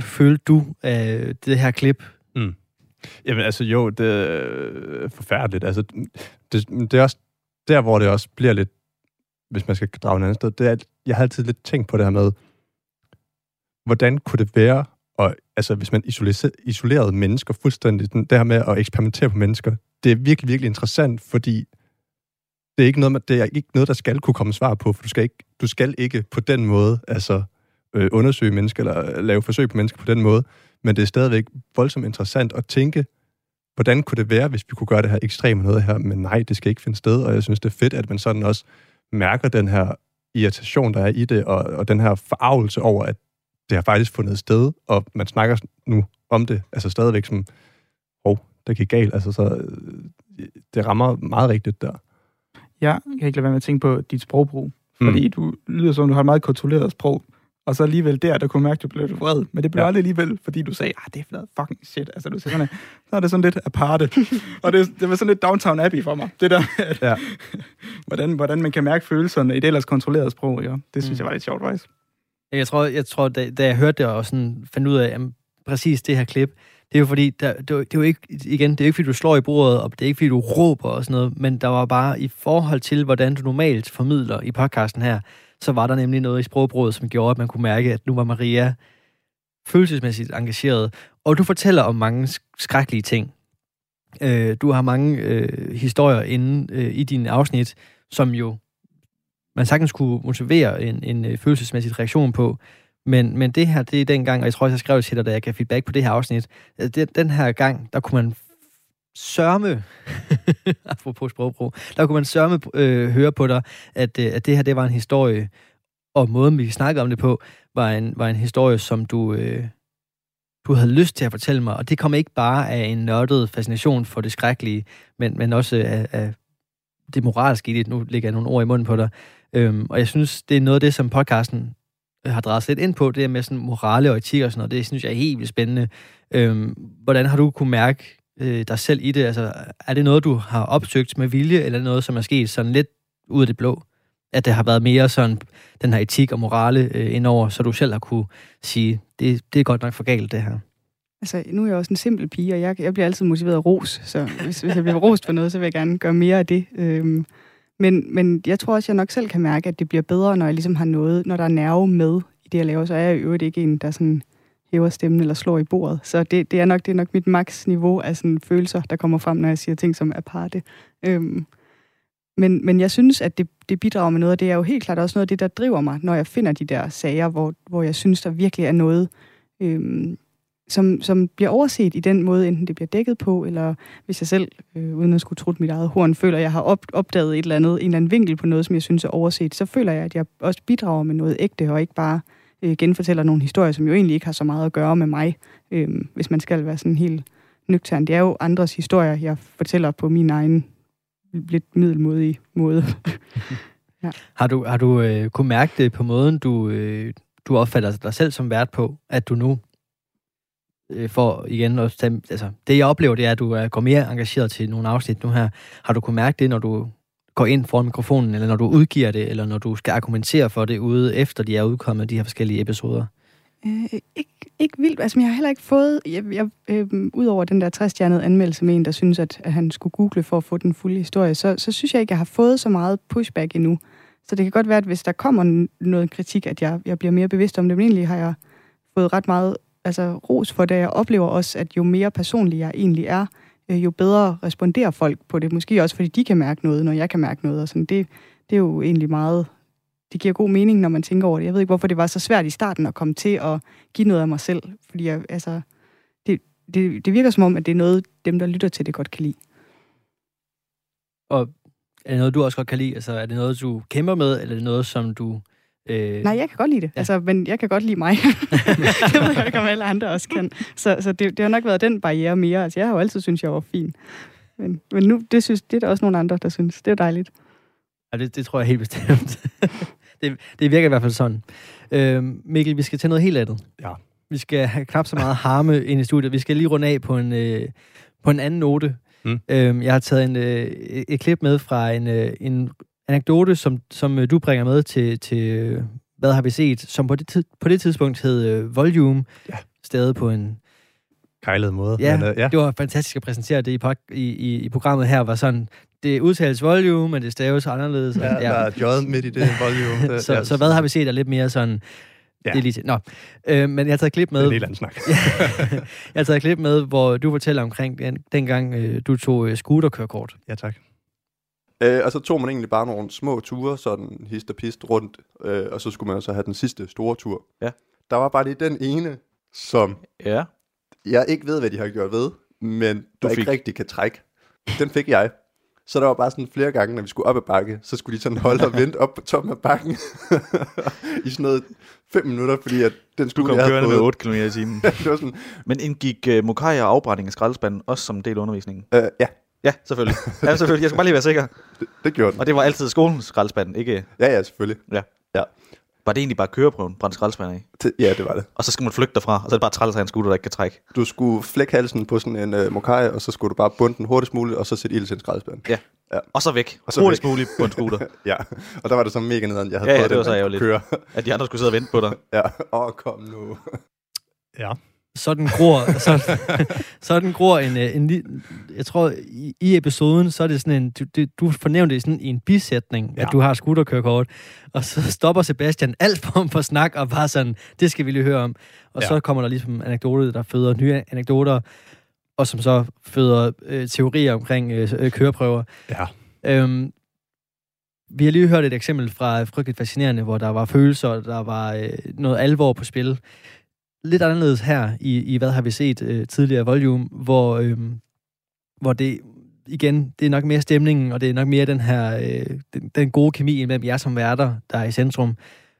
Speaker 2: følte du øh, det her klip,
Speaker 4: Mm. Jamen altså jo, det er øh, forfærdeligt. Altså, det, det er også der, hvor det også bliver lidt, hvis man skal drage en anden sted, det er, at jeg har altid lidt tænkt på det her med, hvordan kunne det være, og, altså hvis man isolerede mennesker fuldstændig, det her med at eksperimentere på mennesker, det er virkelig, virkelig interessant, fordi det er ikke noget, det er ikke noget, der skal kunne komme svar på, for du skal ikke, du skal ikke på den måde altså, øh, undersøge mennesker, eller lave forsøg på mennesker på den måde men det er stadigvæk voldsomt interessant at tænke, hvordan kunne det være, hvis vi kunne gøre det her ekstreme noget her, men nej, det skal ikke finde sted, og jeg synes, det er fedt, at man sådan også mærker den her irritation, der er i det, og, og den her forarvelse over, at det har faktisk fundet sted, og man snakker nu om det, altså stadigvæk som, åh, oh, det gik galt, altså så det rammer meget rigtigt der.
Speaker 3: Jeg kan ikke lade være med at tænke på dit sprogbrug. Fordi mm. du lyder som, du har et meget kontrolleret sprog. Og så alligevel der, der kunne mærke, at du blev lidt vred. Men det blev ja. aldrig alligevel, fordi du sagde, ah, det er flad fucking shit. Altså, du sagde, så er det sådan lidt aparte. [LAUGHS] og det, det var sådan lidt Downtown Abbey for mig. Det der at, ja. [LAUGHS] hvordan, hvordan man kan mærke følelserne i det ellers kontrollerede sprog. Ja. Det synes mm. jeg var lidt sjovt, faktisk.
Speaker 2: Jeg tror, jeg tror da, da jeg hørte det og sådan fandt ud af, at præcis det her klip, det er jo fordi, der, det, er, det er jo ikke, igen, det er ikke fordi, du slår i bordet, og det er ikke fordi, du råber og sådan noget, men der var bare i forhold til, hvordan du normalt formidler i podcasten her, så var der nemlig noget i sprogbruget, som gjorde, at man kunne mærke, at nu var Maria følelsesmæssigt engageret. Og du fortæller om mange skrækkelige ting. Øh, du har mange øh, historier inde øh, i dine afsnit, som jo man sagtens kunne motivere en, en øh, følelsesmæssig reaktion på. Men, men det her, det er den gang, og jeg tror også, jeg skrev til dig, da jeg kan feedback på det her afsnit. Øh, det, den her gang, der kunne man sørme, [LAUGHS] apropos sprogbrug, der kunne man sørme øh, høre på dig, at, øh, at det her, det var en historie, og måden, vi snakkede om det på, var en, var en historie, som du, øh, du havde lyst til at fortælle mig, og det kom ikke bare af en nørdet fascination for det skrækkelige, men, men også af, af det moralske i det. Nu lægger jeg nogle ord i munden på dig. Øhm, og jeg synes, det er noget af det, som podcasten øh, har drejet sig lidt ind på, det er med sådan morale og etik og sådan noget. Det synes jeg er helt vildt spændende. Øhm, hvordan har du kunne mærke øh, dig selv i det? Altså, er det noget, du har opsøgt med vilje, eller er det noget, som er sket sådan lidt ud af det blå? At det har været mere sådan den her etik og morale øh, indover, så du selv har kunne sige, det, det er godt nok for galt, det her.
Speaker 5: Altså, nu er jeg også en simpel pige, og jeg, jeg bliver altid motiveret af ros, så hvis, hvis jeg bliver rost for noget, så vil jeg gerne gøre mere af det. Øhm, men, men jeg tror også, jeg nok selv kan mærke, at det bliver bedre, når jeg ligesom har noget, når der er nerve med i det, jeg laver. Så er jeg i øvrigt ikke en, der sådan hæver stemmen eller slår i bordet. Så det, det, er, nok, det er nok mit maks niveau af sådan følelser, der kommer frem, når jeg siger ting som aparte. Øhm, men, men jeg synes, at det, det bidrager med noget, og det er jo helt klart også noget af det, der driver mig, når jeg finder de der sager, hvor, hvor jeg synes, der virkelig er noget, øhm, som, som bliver overset i den måde, enten det bliver dækket på, eller hvis jeg selv, øh, uden at skulle trutte mit eget horn, føler, at jeg har op, opdaget et eller andet, en eller anden vinkel på noget, som jeg synes er overset, så føler jeg, at jeg også bidrager med noget ægte, og ikke bare øh, genfortæller nogle historier, som jo egentlig ikke har så meget at gøre med mig, øh, hvis man skal være sådan helt nøgtern. Det er jo andres historier, jeg fortæller på min egen lidt middelmodige måde. [LAUGHS]
Speaker 2: ja. Har du, har du øh, kunne mærke det på måden, du, øh, du opfatter dig selv som vært på, at du nu øh, for igen at tage, altså, det jeg oplever, det er, at du er, går mere engageret til nogle afsnit nu her. Har du kunne mærke det, når du går ind foran mikrofonen, eller når du udgiver det, eller når du skal argumentere for det ude, efter de er udkommet, de her forskellige episoder?
Speaker 5: Øh, ikke, ikke vildt. Altså, jeg har heller ikke fået, jeg, jeg, øh, Udover den der 60-stjernede anmeldelse med en, der synes, at, at han skulle google for at få den fulde historie, så, så synes jeg ikke, jeg har fået så meget pushback endnu. Så det kan godt være, at hvis der kommer noget kritik, at jeg, jeg bliver mere bevidst om det, men egentlig har jeg fået ret meget altså, ros for det. Jeg oplever også, at jo mere personlig jeg egentlig er, øh, jo bedre responderer folk på det. Måske også, fordi de kan mærke noget, når jeg kan mærke noget. Og sådan. Det, det er jo egentlig meget... Det giver god mening, når man tænker over det. Jeg ved ikke, hvorfor det var så svært i starten at komme til at give noget af mig selv. Fordi jeg, altså, det, det, det virker som om, at det er noget, dem, der lytter til det, godt kan lide.
Speaker 2: Og er det noget, du også godt kan lide? Altså, er det noget, du kæmper med, eller er det noget, som du
Speaker 5: Øh, Nej, jeg kan godt lide det. Ja. Altså, men jeg kan godt lide mig. [LAUGHS] det ved jeg ikke, om alle andre også kan. Så, så det, det har nok været den barriere mere. Altså, jeg har jo altid syntes, jeg var fin. Men, men nu, det, synes, det er der også nogle andre, der synes. Det er dejligt.
Speaker 2: Ja, det, det tror jeg helt bestemt. [LAUGHS] det, det virker i hvert fald sådan. Øh, Mikkel, vi skal til noget helt andet.
Speaker 4: Ja.
Speaker 2: Vi skal have knap så meget harme ind i studiet. Vi skal lige runde af på en, øh, på en anden note. Mm. Øh, jeg har taget en, øh, et klip med fra en, øh, en anekdote, som, som øh, du bringer med til, til hvad har vi set, som på det, på det tidspunkt hed uh, Volume, ja. stadig på en...
Speaker 4: Kejlet måde.
Speaker 2: Ja, men, uh, ja, det var fantastisk at præsentere det i, i, i, programmet her, var sådan, det udtales volume, men det staves anderledes.
Speaker 4: Ja, ja. der er jod midt i det volume.
Speaker 2: Det, [LAUGHS] så, ja. så hvad har vi set, er lidt mere sådan... Ja. Det er lige til. Nå, øh, men jeg har taget klip med... Det
Speaker 4: er en helt anden snak. [LAUGHS]
Speaker 2: jeg har taget klip med, hvor du fortæller omkring den, dengang, øh, du tog øh, scooterkørekort.
Speaker 4: Ja, tak.
Speaker 7: Øh, og så tog man egentlig bare nogle små ture, sådan hist og pist rundt, øh, og så skulle man så have den sidste store tur.
Speaker 8: Ja.
Speaker 7: Der var bare lige den ene, som
Speaker 8: ja.
Speaker 7: jeg ikke ved, hvad de har gjort ved, men du ikke rigtig kan trække. Den fik jeg. Så der var bare sådan flere gange, når vi skulle op ad bakke, så skulle de sådan holde og [LAUGHS] vente op på toppen af bakken [LAUGHS] i sådan noget fem minutter, fordi at den skulle
Speaker 8: Du kom kørende med 8 km i timen. [LAUGHS]
Speaker 7: det var sådan,
Speaker 8: Men indgik uh, Mokai og afbrænding af skraldespanden også som del af undervisningen?
Speaker 7: øh, ja,
Speaker 8: Ja, selvfølgelig. Ja, selvfølgelig. Jeg skal bare lige være sikker. [LAUGHS]
Speaker 9: Det, det gjorde den.
Speaker 8: Og det var altid skolens skraldespand, ikke?
Speaker 9: Ja, ja, selvfølgelig.
Speaker 8: Ja.
Speaker 9: Ja.
Speaker 8: Var det egentlig bare køreprøven, brændt skraldespand af?
Speaker 9: Ja, det var det.
Speaker 8: Og så skal man flygte derfra, og så er det bare træls af en scooter, der ikke kan trække.
Speaker 9: Du skulle flække halsen på sådan en uh, mokai, og så skulle du bare bunde den hurtigst muligt, og så sætte ild til en skraldespand.
Speaker 8: Ja.
Speaker 9: Ja.
Speaker 8: Og så væk.
Speaker 9: Og så
Speaker 8: Hurtigst
Speaker 9: væk.
Speaker 8: muligt på en scooter. [LAUGHS]
Speaker 9: Ja, og der var det så mega nederen, jeg havde
Speaker 8: Ja, ja, det var så
Speaker 9: at
Speaker 8: ærgerligt.
Speaker 9: Køre.
Speaker 8: At de andre skulle sidde og vente på dig. [LAUGHS]
Speaker 9: Ja, åh, kom nu.
Speaker 4: Ja.
Speaker 2: Sådan gror, så, sådan gror en, øh, en, jeg tror, i, i episoden, så er det sådan en, du, du, fornævner det sådan i en bisætning, ja. At du har scooterkørekort, og så stopper Sebastian alt form for snak, og bare sådan, det skal vi lige høre om. Og ja. Så kommer der ligesom anekdoter, der føder nye anekdoter, og som så føder øh, teorier omkring øh, øh, køreprøver.
Speaker 4: Ja.
Speaker 2: Øhm, vi har lige hørt et eksempel fra Frygteligt Fascinerende, hvor der var følelser, og der var øh, noget alvor på spil. Lidt anderledes her i, i hvad har vi set øh, tidligere Volume, hvor, øh, hvor det igen, det er nok mere stemningen, og det er nok mere den her øh, den, den gode kemi mellem jer som værter, der er i centrum.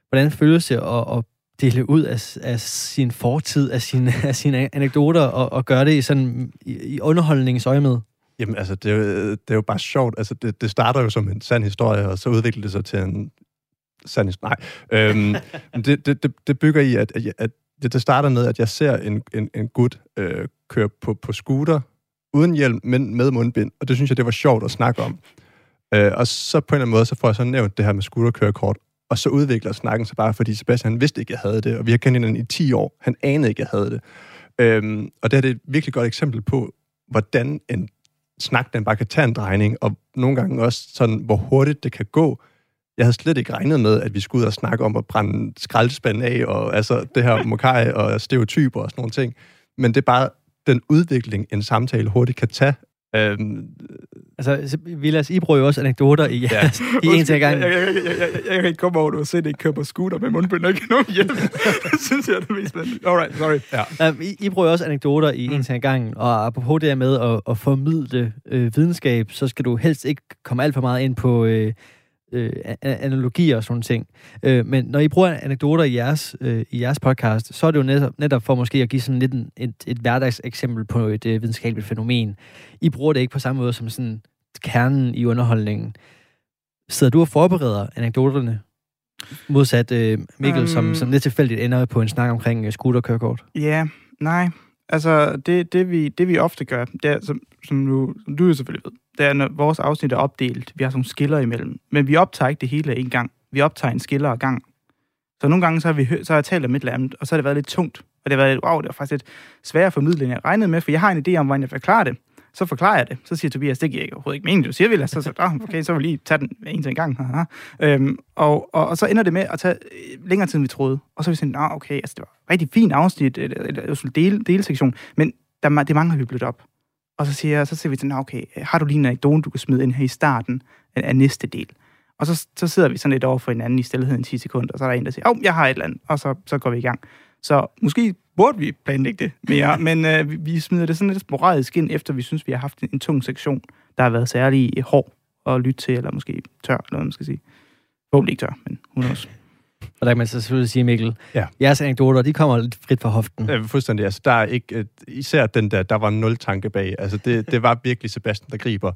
Speaker 2: Hvordan føles det at, at dele ud af, af sin fortid, af sine, [LAUGHS] af sine anekdoter, og, og gøre det i, sådan, i, i underholdningsøje med?
Speaker 4: Jamen, altså, det er, jo, det er jo bare sjovt. Altså, det, det starter jo som en sand historie, og så udvikler det sig til en sand historie. Nej. Øhm, [LAUGHS] det, det, det bygger i, at, at, at det, det starter med, at jeg ser en, en, en gut øh, køre på, på scooter, uden hjelm, men med mundbind. Og det synes jeg, det var sjovt at snakke om. Øh, og så på en eller anden måde, så får jeg så nævnt det her med scooterkørekort. Og så udvikler snakken sig bare, fordi Sebastian han vidste ikke, jeg havde det, og vi har kendt hinanden i 10 år. Han anede ikke, jeg havde det. Øhm, og det er det et virkelig godt eksempel på, hvordan en snak, den bare kan tage en drejning, og nogle gange også sådan, hvor hurtigt det kan gå. Jeg havde slet ikke regnet med, at vi skulle ud og snakke om at brænde skraldespanden af, og altså det her mokai og stereotyper og sådan nogle ting. Men det er bare den udvikling, en samtale hurtigt kan tage. Øhm,
Speaker 2: Altså, Vilas, I bruger jo også anekdoter i, ja. [LAUGHS] i en til gang.
Speaker 3: Jeg, jeg, jeg, jeg, jeg, kan ikke komme over, at du har set ikke køre på scooter med mundbind og ikke nogen hjelm. [LAUGHS] det synes jeg er det mest spændende. Alright, sorry.
Speaker 2: Ja. I, I bruger jo også anekdoter i mm. en til gangen, og apropos det her med at, at formidle øh, videnskab, så skal du helst ikke komme alt for meget ind på øh, øh, analogier og sådan ting. Øh, men når I bruger anekdoter i jeres, øh, i jeres podcast, så er det jo netop, netop for måske at give sådan lidt en, et, et hverdagseksempel på et øh, videnskabeligt fænomen. I bruger det ikke på samme måde som sådan kernen i underholdningen. Sidder du og forbereder anekdoterne? Modsat øh, Mikkel, um, som,
Speaker 3: Øhm.
Speaker 2: som lidt tilfældigt ender på en snak omkring øh, scooterkørekort.
Speaker 3: Ja, nej. Altså, det, det, vi, det vi ofte gør, det er, som, som, nu, som du jo selvfølgelig ved, det er, når vores afsnit er opdelt, vi har sådan nogle skiller imellem. Men vi optager ikke det hele en gang. Vi optager en skiller ad gang. Så nogle gange så har, vi, så har jeg talt om et eller andet, og så har det været lidt tungt. Og det har været lidt, wow, det var faktisk lidt sværere at formidle, end jeg regnede med, for jeg har en idé om, hvordan jeg forklarer det. Så forklarer jeg det. Så siger Tobias, det giver ikke overhovedet ikke mening, du siger, vi Så, så, oh, okay, så vil vi lige tage den en til en gang. Haha. Øhm, og, og, og, så ender det med at tage øh, længere tid, end vi troede. Og så er vi sådan, nah, okay, altså, det var et rigtig fint afsnit, eller, eller, eller del, delsektion, men der, det mangler vi blødt op. Og så siger, jeg- så siger vi til, nah, okay, øh, har du lige en anekdote, du kan smide ind her i starten af, af næste del? Og så, så sidder vi sådan lidt over for hinanden i stillheden i 10 sekunder, og så er der en, der siger, åh, oh, jeg har et eller andet, og så, så går vi i gang. Så måske burde vi planlægge det mere, [LAUGHS] men øh, vi, vi smider det sådan lidt sporadisk ind, efter vi synes, vi har haft en, en tung sektion, der har været særlig hård at lytte til, eller måske tør, eller hvad man skal sige. Forhåbentlig ikke tør, men who knows.
Speaker 2: Og der kan man så selvfølgelig sige, Mikkel,
Speaker 4: Ja.
Speaker 2: jeres anekdoter, de kommer lidt frit fra hoften.
Speaker 4: Øh, fuldstændig. Altså, der er ikke, øh, især den der, der var nul tanke bag. Altså, det, det var virkelig Sebastian, der griber.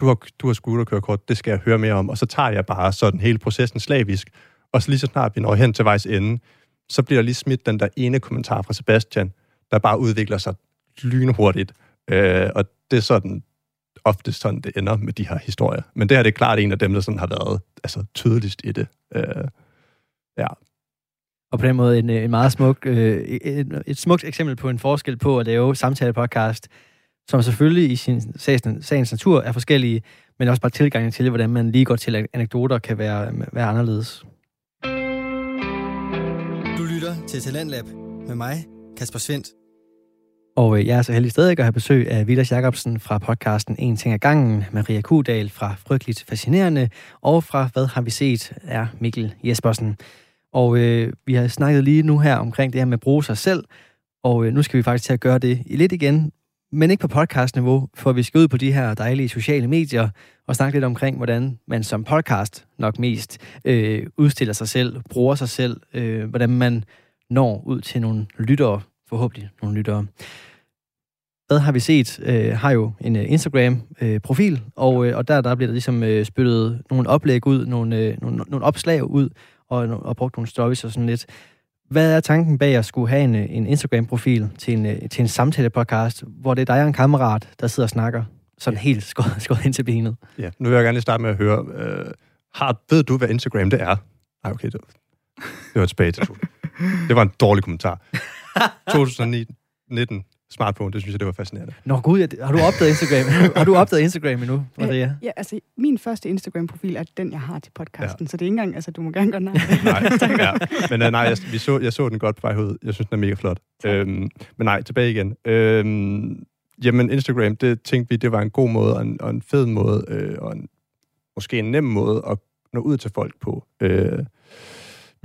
Speaker 4: Du har, du har scooterkørekort, det skal jeg høre mere om. Og så tager jeg bare sådan hele processen slavisk. Og så lige så snart vi når hen til vejs ende, så bliver der lige smidt den der ene kommentar fra Sebastian, der bare udvikler sig lynhurtigt. Øh, og det er sådan ofte sådan, det ender med de her historier. Men det her det er klart en af dem, der sådan har været altså, tydeligst i det. Øh, ja.
Speaker 2: Og på den måde en, øh, en meget smuk, øh, et, et smukt eksempel på en forskel på at lave samtale-podcast, som selvfølgelig i sin sagens, sagens natur er forskellige, men også bare tilgangen til, hvordan man lige går til anekdoter, kan være, være anderledes.
Speaker 10: Du lytter til Talentlab med mig, Kasper Svendt.
Speaker 2: Og øh, jeg er så heldig stadig at have besøg af Vilas Jacobsen fra podcasten En ting ad gangen, Maria Kudal fra Frygteligt Fascinerende, og fra Hvad har vi set, er Mikkel Jespersen. Og øh, vi har snakket lige nu her omkring det her med at bruge sig selv, og øh, nu skal vi faktisk til at gøre det lidt igen, men ikke på podcastniveau, for vi skal ud på de her dejlige sociale medier og snakke lidt omkring, hvordan man som podcast nok mest øh, udstiller sig selv, bruger sig selv, øh, hvordan man når ud til nogle lyttere, forhåbentlig nogle lyttere. hvad har vi set, øh, har jo en øh, Instagram-profil, øh, og, øh, og der, der bliver der ligesom øh, spyttet nogle oplæg ud, nogle, øh, nogle, nogle opslag ud, og, og brugt nogle stories og sådan lidt. Hvad er tanken bag at skulle have en, en Instagram-profil til en, øh, til en samtale-podcast, hvor det er dig og en kammerat, der sidder og snakker, sådan helt skåret, [LAUGHS] skåret ind til benet?
Speaker 4: Ja, nu vil jeg gerne starte med at høre, øh, har, ved du, hvad Instagram det er? Nej, okay, det, det var til to. Det var en dårlig kommentar. [LAUGHS] 2019 smartphone, det synes jeg, det var fascinerende.
Speaker 2: Nå gud, har du opdaget Instagram? [LAUGHS] har du opdaget Instagram endnu, Maria?
Speaker 5: Ja, altså min første Instagram-profil er den, jeg har til podcasten, ja. så det er ikke engang, altså du må gerne gøre nej.
Speaker 4: nej, [LAUGHS] ja. Men uh, nej, jeg, vi så, jeg så den godt på vej ud. Jeg synes, den er mega flot. Øhm, men nej, tilbage igen. Øhm, jamen, Instagram, det tænkte vi, det var en god måde, og en, og en fed måde, øh, og en, måske en nem måde at nå ud til folk på. Øh,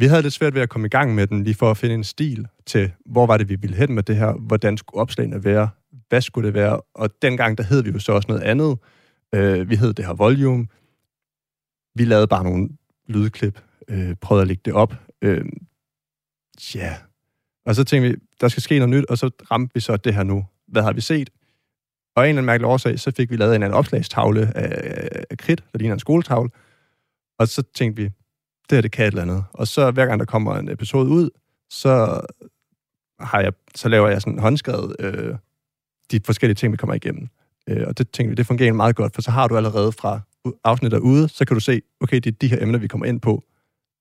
Speaker 4: vi havde lidt svært ved at komme i gang med den, lige for at finde en stil til, hvor var det, vi ville hen med det her, hvordan skulle opslagene være, hvad skulle det være, og dengang, der hed vi jo så også noget andet. Øh, vi hed det her Volume. Vi lavede bare nogle lydklip, øh, prøvede at lægge det op. Øh, ja. Og så tænkte vi, der skal ske noget nyt, og så ramte vi så det her nu. Hvad har vi set? Og af en eller anden mærkelig årsag, så fik vi lavet en anden opslagstavle af, af kridt, der ligner en skoletavle. Og så tænkte vi, det her, det kan et eller andet. Og så hver gang der kommer en episode ud, så, har jeg, så laver jeg sådan håndskrevet øh, de forskellige ting, vi kommer igennem. Øh, og det tænker vi, det fungerer meget godt, for så har du allerede fra afsnittet ude, så kan du se, okay, det er de her emner, vi kommer ind på.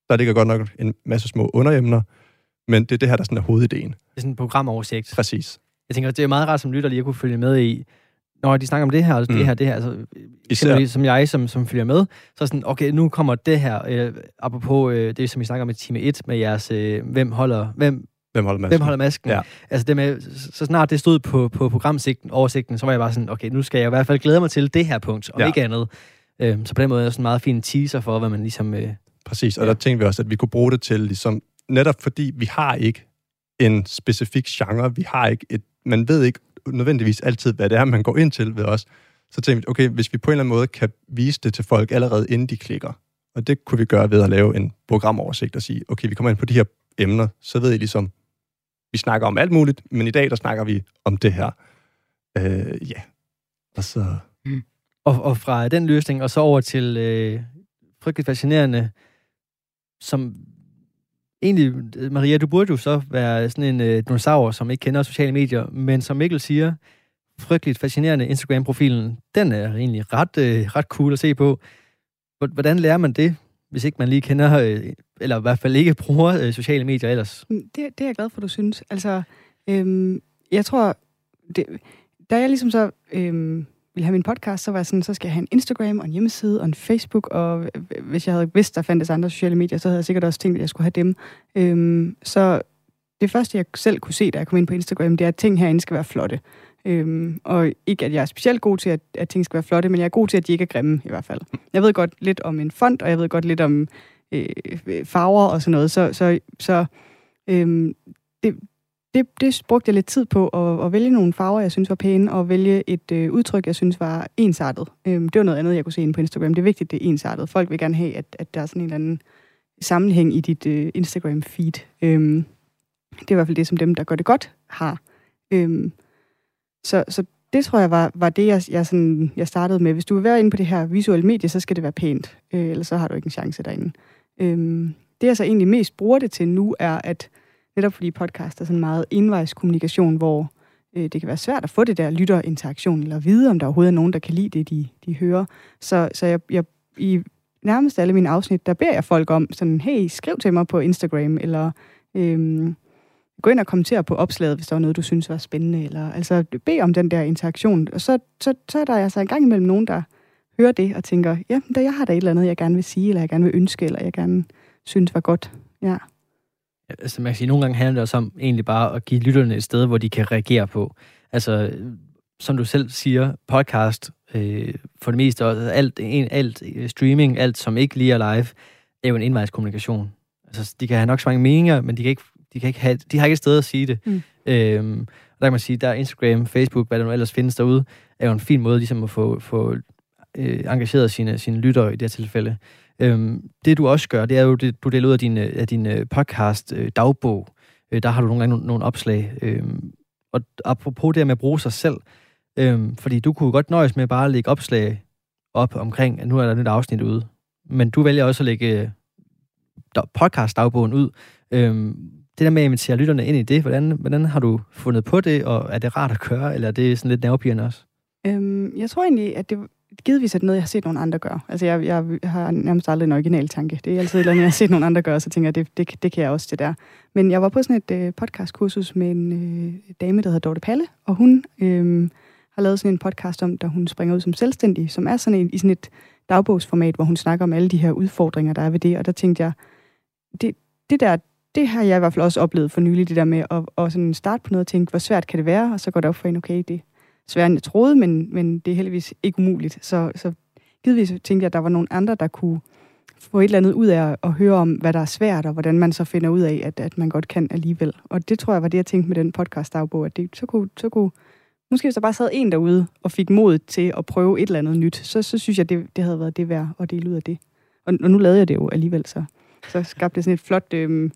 Speaker 4: Der ligger godt nok en masse små underemner, men det er det her, der sådan er hovedideen. Det
Speaker 2: er sådan en programoversigt.
Speaker 4: Præcis.
Speaker 2: Jeg tænker, det er meget rart som lytter lige at kunne følge med i, når de snakker om det her, og det mm. her, det her, altså, Især. som jeg, som, som følger med, så sådan, okay, nu kommer det her, øh, apropos øh, det, som vi snakker om i time 1, med jeres, øh, hvem holder, hvem,
Speaker 4: Hvem holder masken?
Speaker 2: Hvem holder masken? Ja. Altså det med, så snart det stod på, på programsigten, oversigten, så var jeg bare sådan, okay, nu skal jeg i hvert fald glæde mig til det her punkt, om ja. ikke andet. Øh, så på den måde er det sådan en meget fin teaser for, hvad man ligesom... Øh,
Speaker 4: Præcis, og ja. der tænkte vi også, at vi kunne bruge det til, ligesom, netop fordi vi har ikke en specifik genre, vi har ikke et, man ved ikke nødvendigvis altid, hvad det er, man går ind til ved os. Så tænkte vi, okay, hvis vi på en eller anden måde kan vise det til folk allerede inden de klikker, og det kunne vi gøre ved at lave en programoversigt og sige, okay, vi kommer ind på de her emner, så ved I ligesom, vi snakker om alt muligt, men i dag, der snakker vi om det her. Øh, ja, og så...
Speaker 2: Mm. Og, og fra den løsning, og så over til øh, frygteligt fascinerende, som egentlig, Maria, du burde jo så være sådan en øh, dinosaur, som ikke kender sociale medier, men som Mikkel siger, frygteligt fascinerende Instagram-profilen, den er egentlig ret, øh, ret cool at se på. Hvordan lærer man det, hvis ikke man lige kender, øh, eller i hvert fald ikke bruger øh, sociale medier ellers?
Speaker 5: Mm, det, det er jeg glad for, du synes. Altså, øhm, jeg tror, det, da jeg ligesom så øhm, ville have min podcast, så var jeg sådan, så skal jeg have en Instagram og en hjemmeside og en Facebook, og hvis jeg havde vidst, der fandtes andre sociale medier, så havde jeg sikkert også tænkt, at jeg skulle have dem. Øhm, så det første, jeg selv kunne se, da jeg kom ind på Instagram, det er, at ting herinde skal være flotte. Øhm, og ikke, at jeg er specielt god til, at, at ting skal være flotte, men jeg er god til, at de ikke er grimme, i hvert fald. Jeg ved godt lidt om en font, og jeg ved godt lidt om øh, farver og sådan noget, så, så, så øhm, det, det, det brugte jeg lidt tid på at, at vælge nogle farver, jeg synes var pæne, og vælge et øh, udtryk, jeg synes var ensartet. Øhm, det var noget andet, jeg kunne se inde på Instagram. Det er vigtigt, det er ensartet. Folk vil gerne have, at, at der er sådan en eller anden sammenhæng i dit øh, Instagram-feed. Øhm, det er i hvert fald det, som dem, der gør det godt, har. Øhm, så, så det tror jeg var, var det, jeg, jeg, sådan, jeg startede med. Hvis du vil være inde på det her visuelle medie, så skal det være pænt. Øh, ellers så har du ikke en chance derinde. Øhm, det, jeg så egentlig mest bruger det til nu, er, at netop fordi podcast er sådan meget indvejskommunikation, hvor øh, det kan være svært at få det der lytterinteraktion, eller vide, om der overhovedet er nogen, der kan lide det, de, de hører. Så, så jeg, jeg, i nærmest alle mine afsnit, der beder jeg folk om sådan, hey, skriv til mig på Instagram, eller øhm, gå ind og kommentere på opslaget, hvis der var noget, du synes var spændende, eller altså bed om den der interaktion. Og så, så, så er der altså en gang imellem nogen, der hører det og tænker, ja, der, jeg har da et eller andet, jeg gerne vil sige, eller jeg gerne vil ønske, eller jeg gerne synes var godt. Ja.
Speaker 2: Altså man kan sige, nogle gange handler det også om egentlig bare at give lytterne et sted, hvor de kan reagere på. Altså, som du selv siger, podcast, øh, for det meste, og alt, en, alt øh, streaming, alt som ikke lige er live, er jo en indvejskommunikation. Altså, de kan have nok så mange meninger, men de kan ikke de, kan ikke have, de har ikke et sted at sige det. Mm. Øhm, der kan man sige, der er Instagram, Facebook, hvad der nu ellers findes derude, er jo en fin måde ligesom at få, få øh, engageret sine, sine lyttere i det her tilfælde. Øhm, det du også gør, det er jo, det, du deler ud af din, øh, af din øh, podcast øh, dagbog. Øh, der har du nogle gange nogle, nogle opslag. Øh, og apropos det med at bruge sig selv, øhm, fordi du kunne godt nøjes med bare at lægge opslag op omkring, at nu er der et nyt afsnit ude. Men du vælger også at lægge øh, podcast-dagbogen ud. Øhm, det der med at invitere lytterne ind i det, hvordan, hvordan har du fundet på det, og er det rart at køre, eller er det sådan lidt nervepirrende også?
Speaker 5: Øhm, jeg tror egentlig, at det givetvis er noget, jeg har set nogle andre gøre. Altså, jeg, jeg har nærmest aldrig en original tanke. Det er altid et eller andet, jeg har set nogle andre gøre, så tænker jeg, det, det, det kan jeg også, det der. Men jeg var på sådan et øh, podcastkursus med en øh, dame, der hedder Dorte Palle, og hun øh, har lavet sådan en podcast om, da hun springer ud som selvstændig, som er sådan en, i sådan et dagbogsformat, hvor hun snakker om alle de her udfordringer, der er ved det. Og der tænkte jeg, det, det der, det har jeg i hvert fald også oplevet for nylig, det der med at, at sådan starte på noget og tænke, hvor svært kan det være? Og så går det op for en, okay, det sværere end jeg troede, men, men det er heldigvis ikke umuligt. Så, så givetvis tænkte jeg, at der var nogle andre, der kunne få et eller andet ud af at høre om, hvad der er svært, og hvordan man så finder ud af, at, at man godt kan alligevel. Og det tror jeg var det, jeg tænkte med den podcast-dagbog, at det, så, kunne, så kunne Måske hvis der bare sad en derude og fik mod til at prøve et eller andet nyt, så, så synes jeg, det, det havde været det værd at dele ud af det. Og, og nu lavede jeg det jo alligevel, så, så skabte det sådan et flot øh,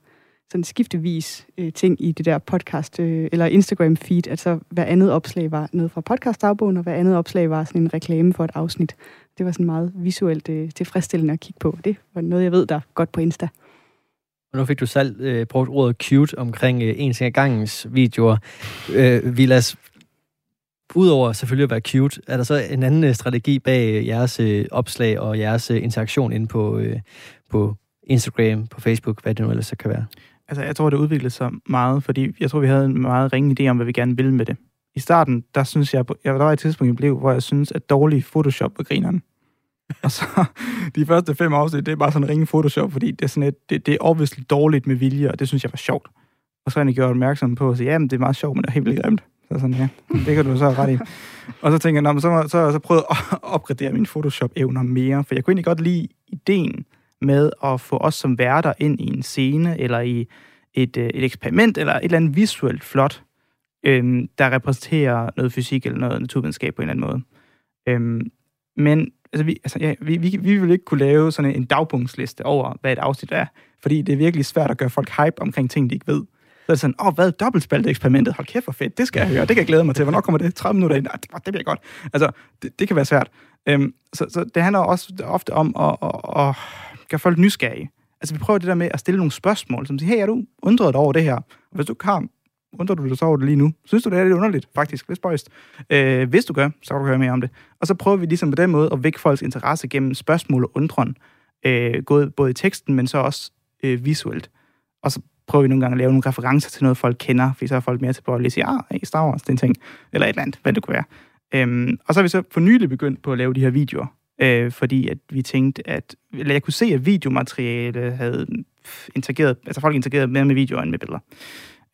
Speaker 5: sådan skiftevis øh, ting i det der podcast, øh, eller Instagram-feed. Altså hver andet opslag var noget fra podcast-dagbogen, og hver andet opslag var sådan en reklame for et afsnit. Det var sådan meget visuelt øh, tilfredsstillende at kigge på. Det var noget, jeg ved, der godt på Insta.
Speaker 2: Og nu fik du selv øh, brugt ordet cute omkring øh, en ting af gangens videoer. Øh, Vilas, Udover selvfølgelig at være cute, er der så en anden øh, strategi bag øh, jeres øh, opslag og jeres øh, interaktion inde på, øh, på Instagram, på Facebook, hvad det nu ellers så kan være?
Speaker 3: Altså, jeg tror, det udviklede sig meget, fordi jeg tror, vi havde en meget ringe idé om, hvad vi gerne ville med det. I starten, der synes jeg, jeg der var et tidspunkt i mit liv, hvor jeg synes, at dårlig Photoshop var grineren. og så [LAUGHS] de første fem afsnit, det er bare sådan en ringe Photoshop, fordi det er sådan et, det, det er obviously dårligt med vilje, og det synes jeg var sjovt. Og så har jeg gjort opmærksom på at sige, jamen det er meget sjovt, men det er helt vildt grimt. Så sådan, ja, det kan du så ret i. Og så tænker jeg, så, så har jeg så prøvet at [LAUGHS] opgradere mine Photoshop-evner mere, for jeg kunne egentlig godt lide ideen med at få os som værter ind i en scene, eller i et, øh, et eksperiment, eller et eller andet visuelt flot, øhm, der repræsenterer noget fysik eller noget naturvidenskab på en eller anden måde. Øhm, men altså, vi, altså, ja, vi, vi, vi vil ikke kunne lave sådan en dagpunktsliste over, hvad et afsnit er, fordi det er virkelig svært at gøre folk hype omkring ting, de ikke ved. Så er det sådan, åh, oh, hvad dobbeltspaltet eksperimentet? Hold kæft, hvor fedt, det skal jeg høre, det kan jeg glæde mig til. Hvornår kommer det? 30 minutter ind? Ah, det, det bliver godt. Altså, det, det kan være svært. Øhm, så, så det handler også ofte om at, at, at gøre folk nysgerrige. Altså, vi prøver det der med at stille nogle spørgsmål, som siger, hey, er du undret dig over det her? Og hvis du ikke har, undrer du dig så over det lige nu? Synes du, det er lidt underligt, faktisk? Hvis spøjst. Øh, hvis du gør, så kan du høre mere om det. Og så prøver vi ligesom på den måde at vække folks interesse gennem spørgsmål og undren. Øh, både i teksten, men så også øh, visuelt. Og så prøver vi nogle gange at lave nogle referencer til noget, folk kender, fordi så er folk mere til at lige sige, ah, hey, Star Wars, det er en ting, eller et eller andet, hvad det kunne være. Øhm, og så har vi så for nylig begyndt på at lave de her videoer, øh, fordi at vi tænkte, at eller jeg kunne se, at videomateriale havde interageret, altså folk interagerede mere med videoer end med billeder.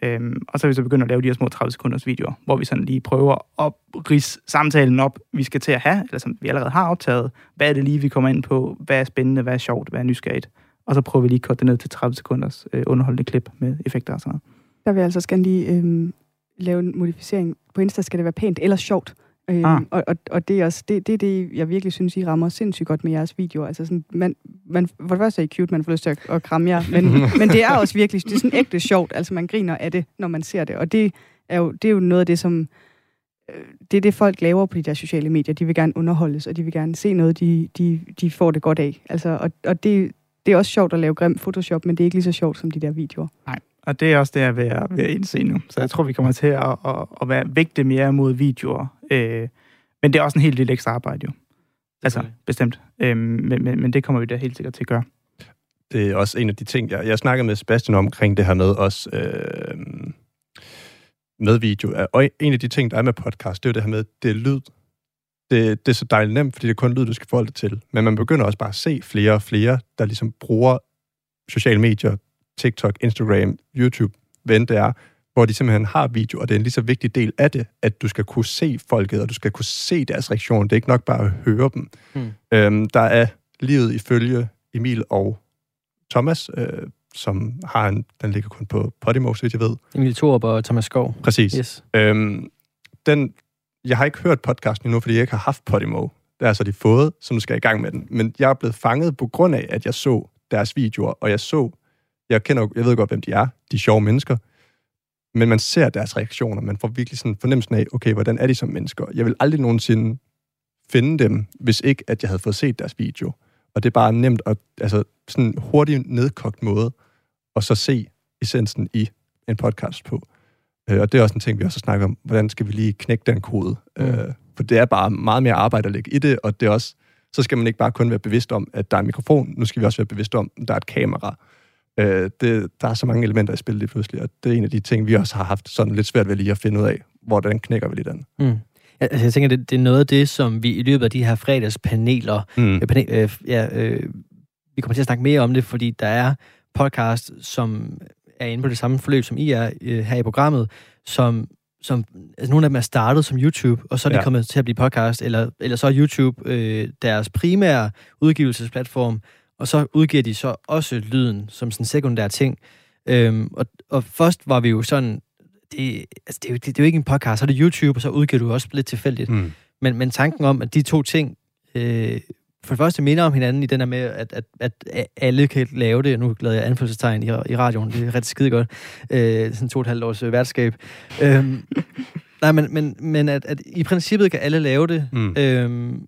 Speaker 3: Øhm, og så er vi så begyndt at lave de her små 30 sekunders videoer, hvor vi sådan lige prøver at rise samtalen op, vi skal til at have, eller som vi allerede har optaget. Hvad er det lige, vi kommer ind på? Hvad er spændende? Hvad er sjovt? Hvad er nysgerrigt? Og så prøver vi lige at korte det ned til 30 sekunders øh, underholdende klip med effekter og sådan noget.
Speaker 5: Der vil jeg altså gerne lige øh, lave en modificering. På Insta skal det være pænt eller sjovt. Øh, ah. og, og, og det er også det, det, det, jeg virkelig synes, I rammer sindssygt godt med jeres videoer. Altså sådan, man, man, for det første er I cute, man får lyst til at, at kramme jer, men, men det er også virkelig, det er sådan ægte sjovt. Altså man griner af det, når man ser det. Og det er jo, det er jo noget af det, som øh, det er det, folk laver på de der sociale medier. De vil gerne underholdes, og de vil gerne se noget, de, de, de får det godt af. Altså, og, og det, det er også sjovt at lave grim Photoshop, men det er ikke lige så sjovt som de der videoer.
Speaker 3: Nej, og det er også det, jeg er ved at, ved at indse nu. Så jeg tror, vi kommer til at, at, at være vægte mere mod videoer. Øh, men det er også en helt lille ekstra arbejde jo. Altså, okay. bestemt. Øh, men, men, men det kommer vi da helt sikkert til at gøre.
Speaker 4: Det er også en af de ting, jeg, jeg snakkede med Sebastian omkring det her med også øh, med video. Og en af de ting, der er med podcast, det er jo det her med, det er lyd det, det er så dejligt nemt, fordi det er kun lyd, du skal forholde dig til. Men man begynder også bare at se flere og flere, der ligesom bruger sociale medier, TikTok, Instagram, YouTube, hvad det er, hvor de simpelthen har video, og det er en lige så vigtig del af det, at du skal kunne se folket, og du skal kunne se deres reaktion. Det er ikke nok bare at høre dem. Hmm. Øhm, der er livet ifølge Emil og Thomas, øh, som har en, den ligger kun på Podimo, så jeg ved.
Speaker 2: Emil Thorup og Thomas Skov.
Speaker 4: Præcis. Yes. Øhm, den jeg har ikke hørt podcasten endnu, fordi jeg ikke har haft Podimo. Det er så de fået, så nu skal jeg i gang med den. Men jeg er blevet fanget på grund af, at jeg så deres videoer, og jeg så, jeg kender, jeg ved godt, hvem de er, de sjove mennesker. Men man ser deres reaktioner. Man får virkelig sådan fornemmelsen af, okay, hvordan er de som mennesker? Jeg vil aldrig nogensinde finde dem, hvis ikke, at jeg havde fået set deres video. Og det er bare nemt at, altså sådan en hurtig nedkogt måde, og så se essensen i en podcast på. Øh, og det er også en ting, vi også snakker om, hvordan skal vi lige knække den kode? Mm. Øh, for det er bare meget mere arbejde at lægge i det, og det er også, så skal man ikke bare kun være bevidst om, at der er en mikrofon, nu skal vi også være bevidst om, at der er et kamera. Øh, det, der er så mange elementer i spillet lige pludselig, og det er en af de ting, vi også har haft sådan lidt svært ved lige at finde ud af, hvordan knækker vi lige den.
Speaker 2: Mm. Altså, jeg tænker, det, det er noget af det, som vi i løbet af de her fredagspaneler, mm. øh, panel, øh, ja, øh, vi kommer til at snakke mere om det, fordi der er podcast, som er inde på det samme forløb, som I er øh, her i programmet, som, som altså nogle af dem er startet som YouTube, og så er de ja. kommet til at blive podcast, eller, eller så er YouTube øh, deres primære udgivelsesplatform, og så udgiver de så også lyden som sådan en sekundær ting. Øhm, og, og først var vi jo sådan, det, altså det, er jo, det, det er jo ikke en podcast, så er det YouTube, og så udgiver du også lidt tilfældigt. Mm. Men, men tanken om, at de to ting øh, for det første minder om hinanden i den her med, at, at, at alle kan lave det. Nu glæder jeg anfølgelsestegn i, i radioen. Det er ret skide godt. Øh, sådan to og et halvt års øh, værtskab. øhm, [LAUGHS] nej, men, men, men at, at i princippet kan alle lave det. Mm. Øhm,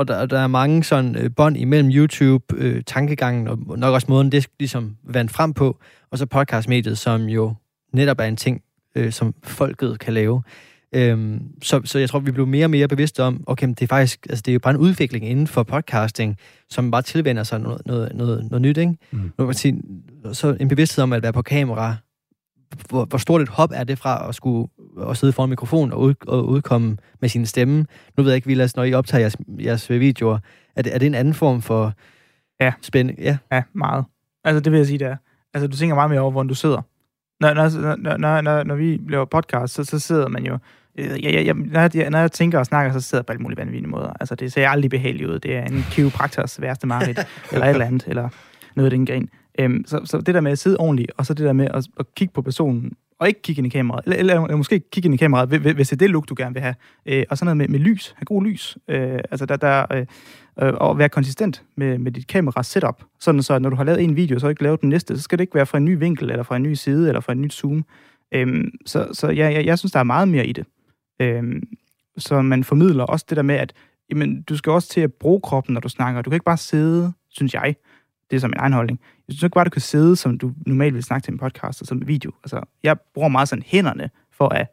Speaker 2: og der, der er mange sådan øh, bånd imellem YouTube, øh, tankegangen, og nok også måden, det ligesom vandt frem på, og så podcastmediet, som jo netop er en ting, øh, som folket kan lave. Øhm, så, så jeg tror, vi blev mere og mere bevidste om, okay, det er faktisk, altså det er jo bare en udvikling inden for podcasting, som bare tilvender sig noget, noget, noget, noget nyt, ikke? Mm. Nu man sige, så en bevidsthed om at være på kamera, hvor, hvor stort et hop er det fra at skulle at sidde foran mikrofon og, ud, og udkomme med sin stemme. Nu ved jeg ikke, Vilas, når I optager jeres, jeres videoer, er det, er det en anden form for
Speaker 3: ja.
Speaker 2: spænding?
Speaker 3: Ja. ja, meget. Altså, det vil jeg sige, det er. Altså, du tænker meget mere over, hvor du sidder. Når, når, når, når, når, vi laver podcast, så, så sidder man jo Øh, jeg, jeg, når, jeg, når jeg tænker og snakker, så sidder jeg på alle mulige vanvittige måder. Altså, det ser aldrig behageligt ud. Det er en kiropraktors værste mareridt, [LAUGHS] eller et eller andet, eller noget af den gren. Øhm, så, så det der med at sidde ordentligt, og så det der med at, at kigge på personen, og ikke kigge ind i kameraet, eller, eller, eller måske kigge ind i kameraet, hvis det er det look, du gerne vil have. Øh, og sådan noget med, med lys, have god lys. Øh, altså, der, der, øh, øh, og være konsistent med, med dit kamera setup. Sådan så, når du har lavet en video, så ikke lavet den næste, så skal det ikke være fra en ny vinkel, eller fra en ny side, eller fra en ny zoom. Øhm, så så ja, jeg, jeg synes, der er meget mere i det. Øh, så man formidler også det der med, at jamen, du skal også til at bruge kroppen, når du snakker. Du kan ikke bare sidde, synes jeg, det er som min egen holdning. Jeg synes ikke bare, du kan sidde, som du normalt vil snakke til en podcast, og som en video. Altså, jeg bruger meget sådan hænderne for at,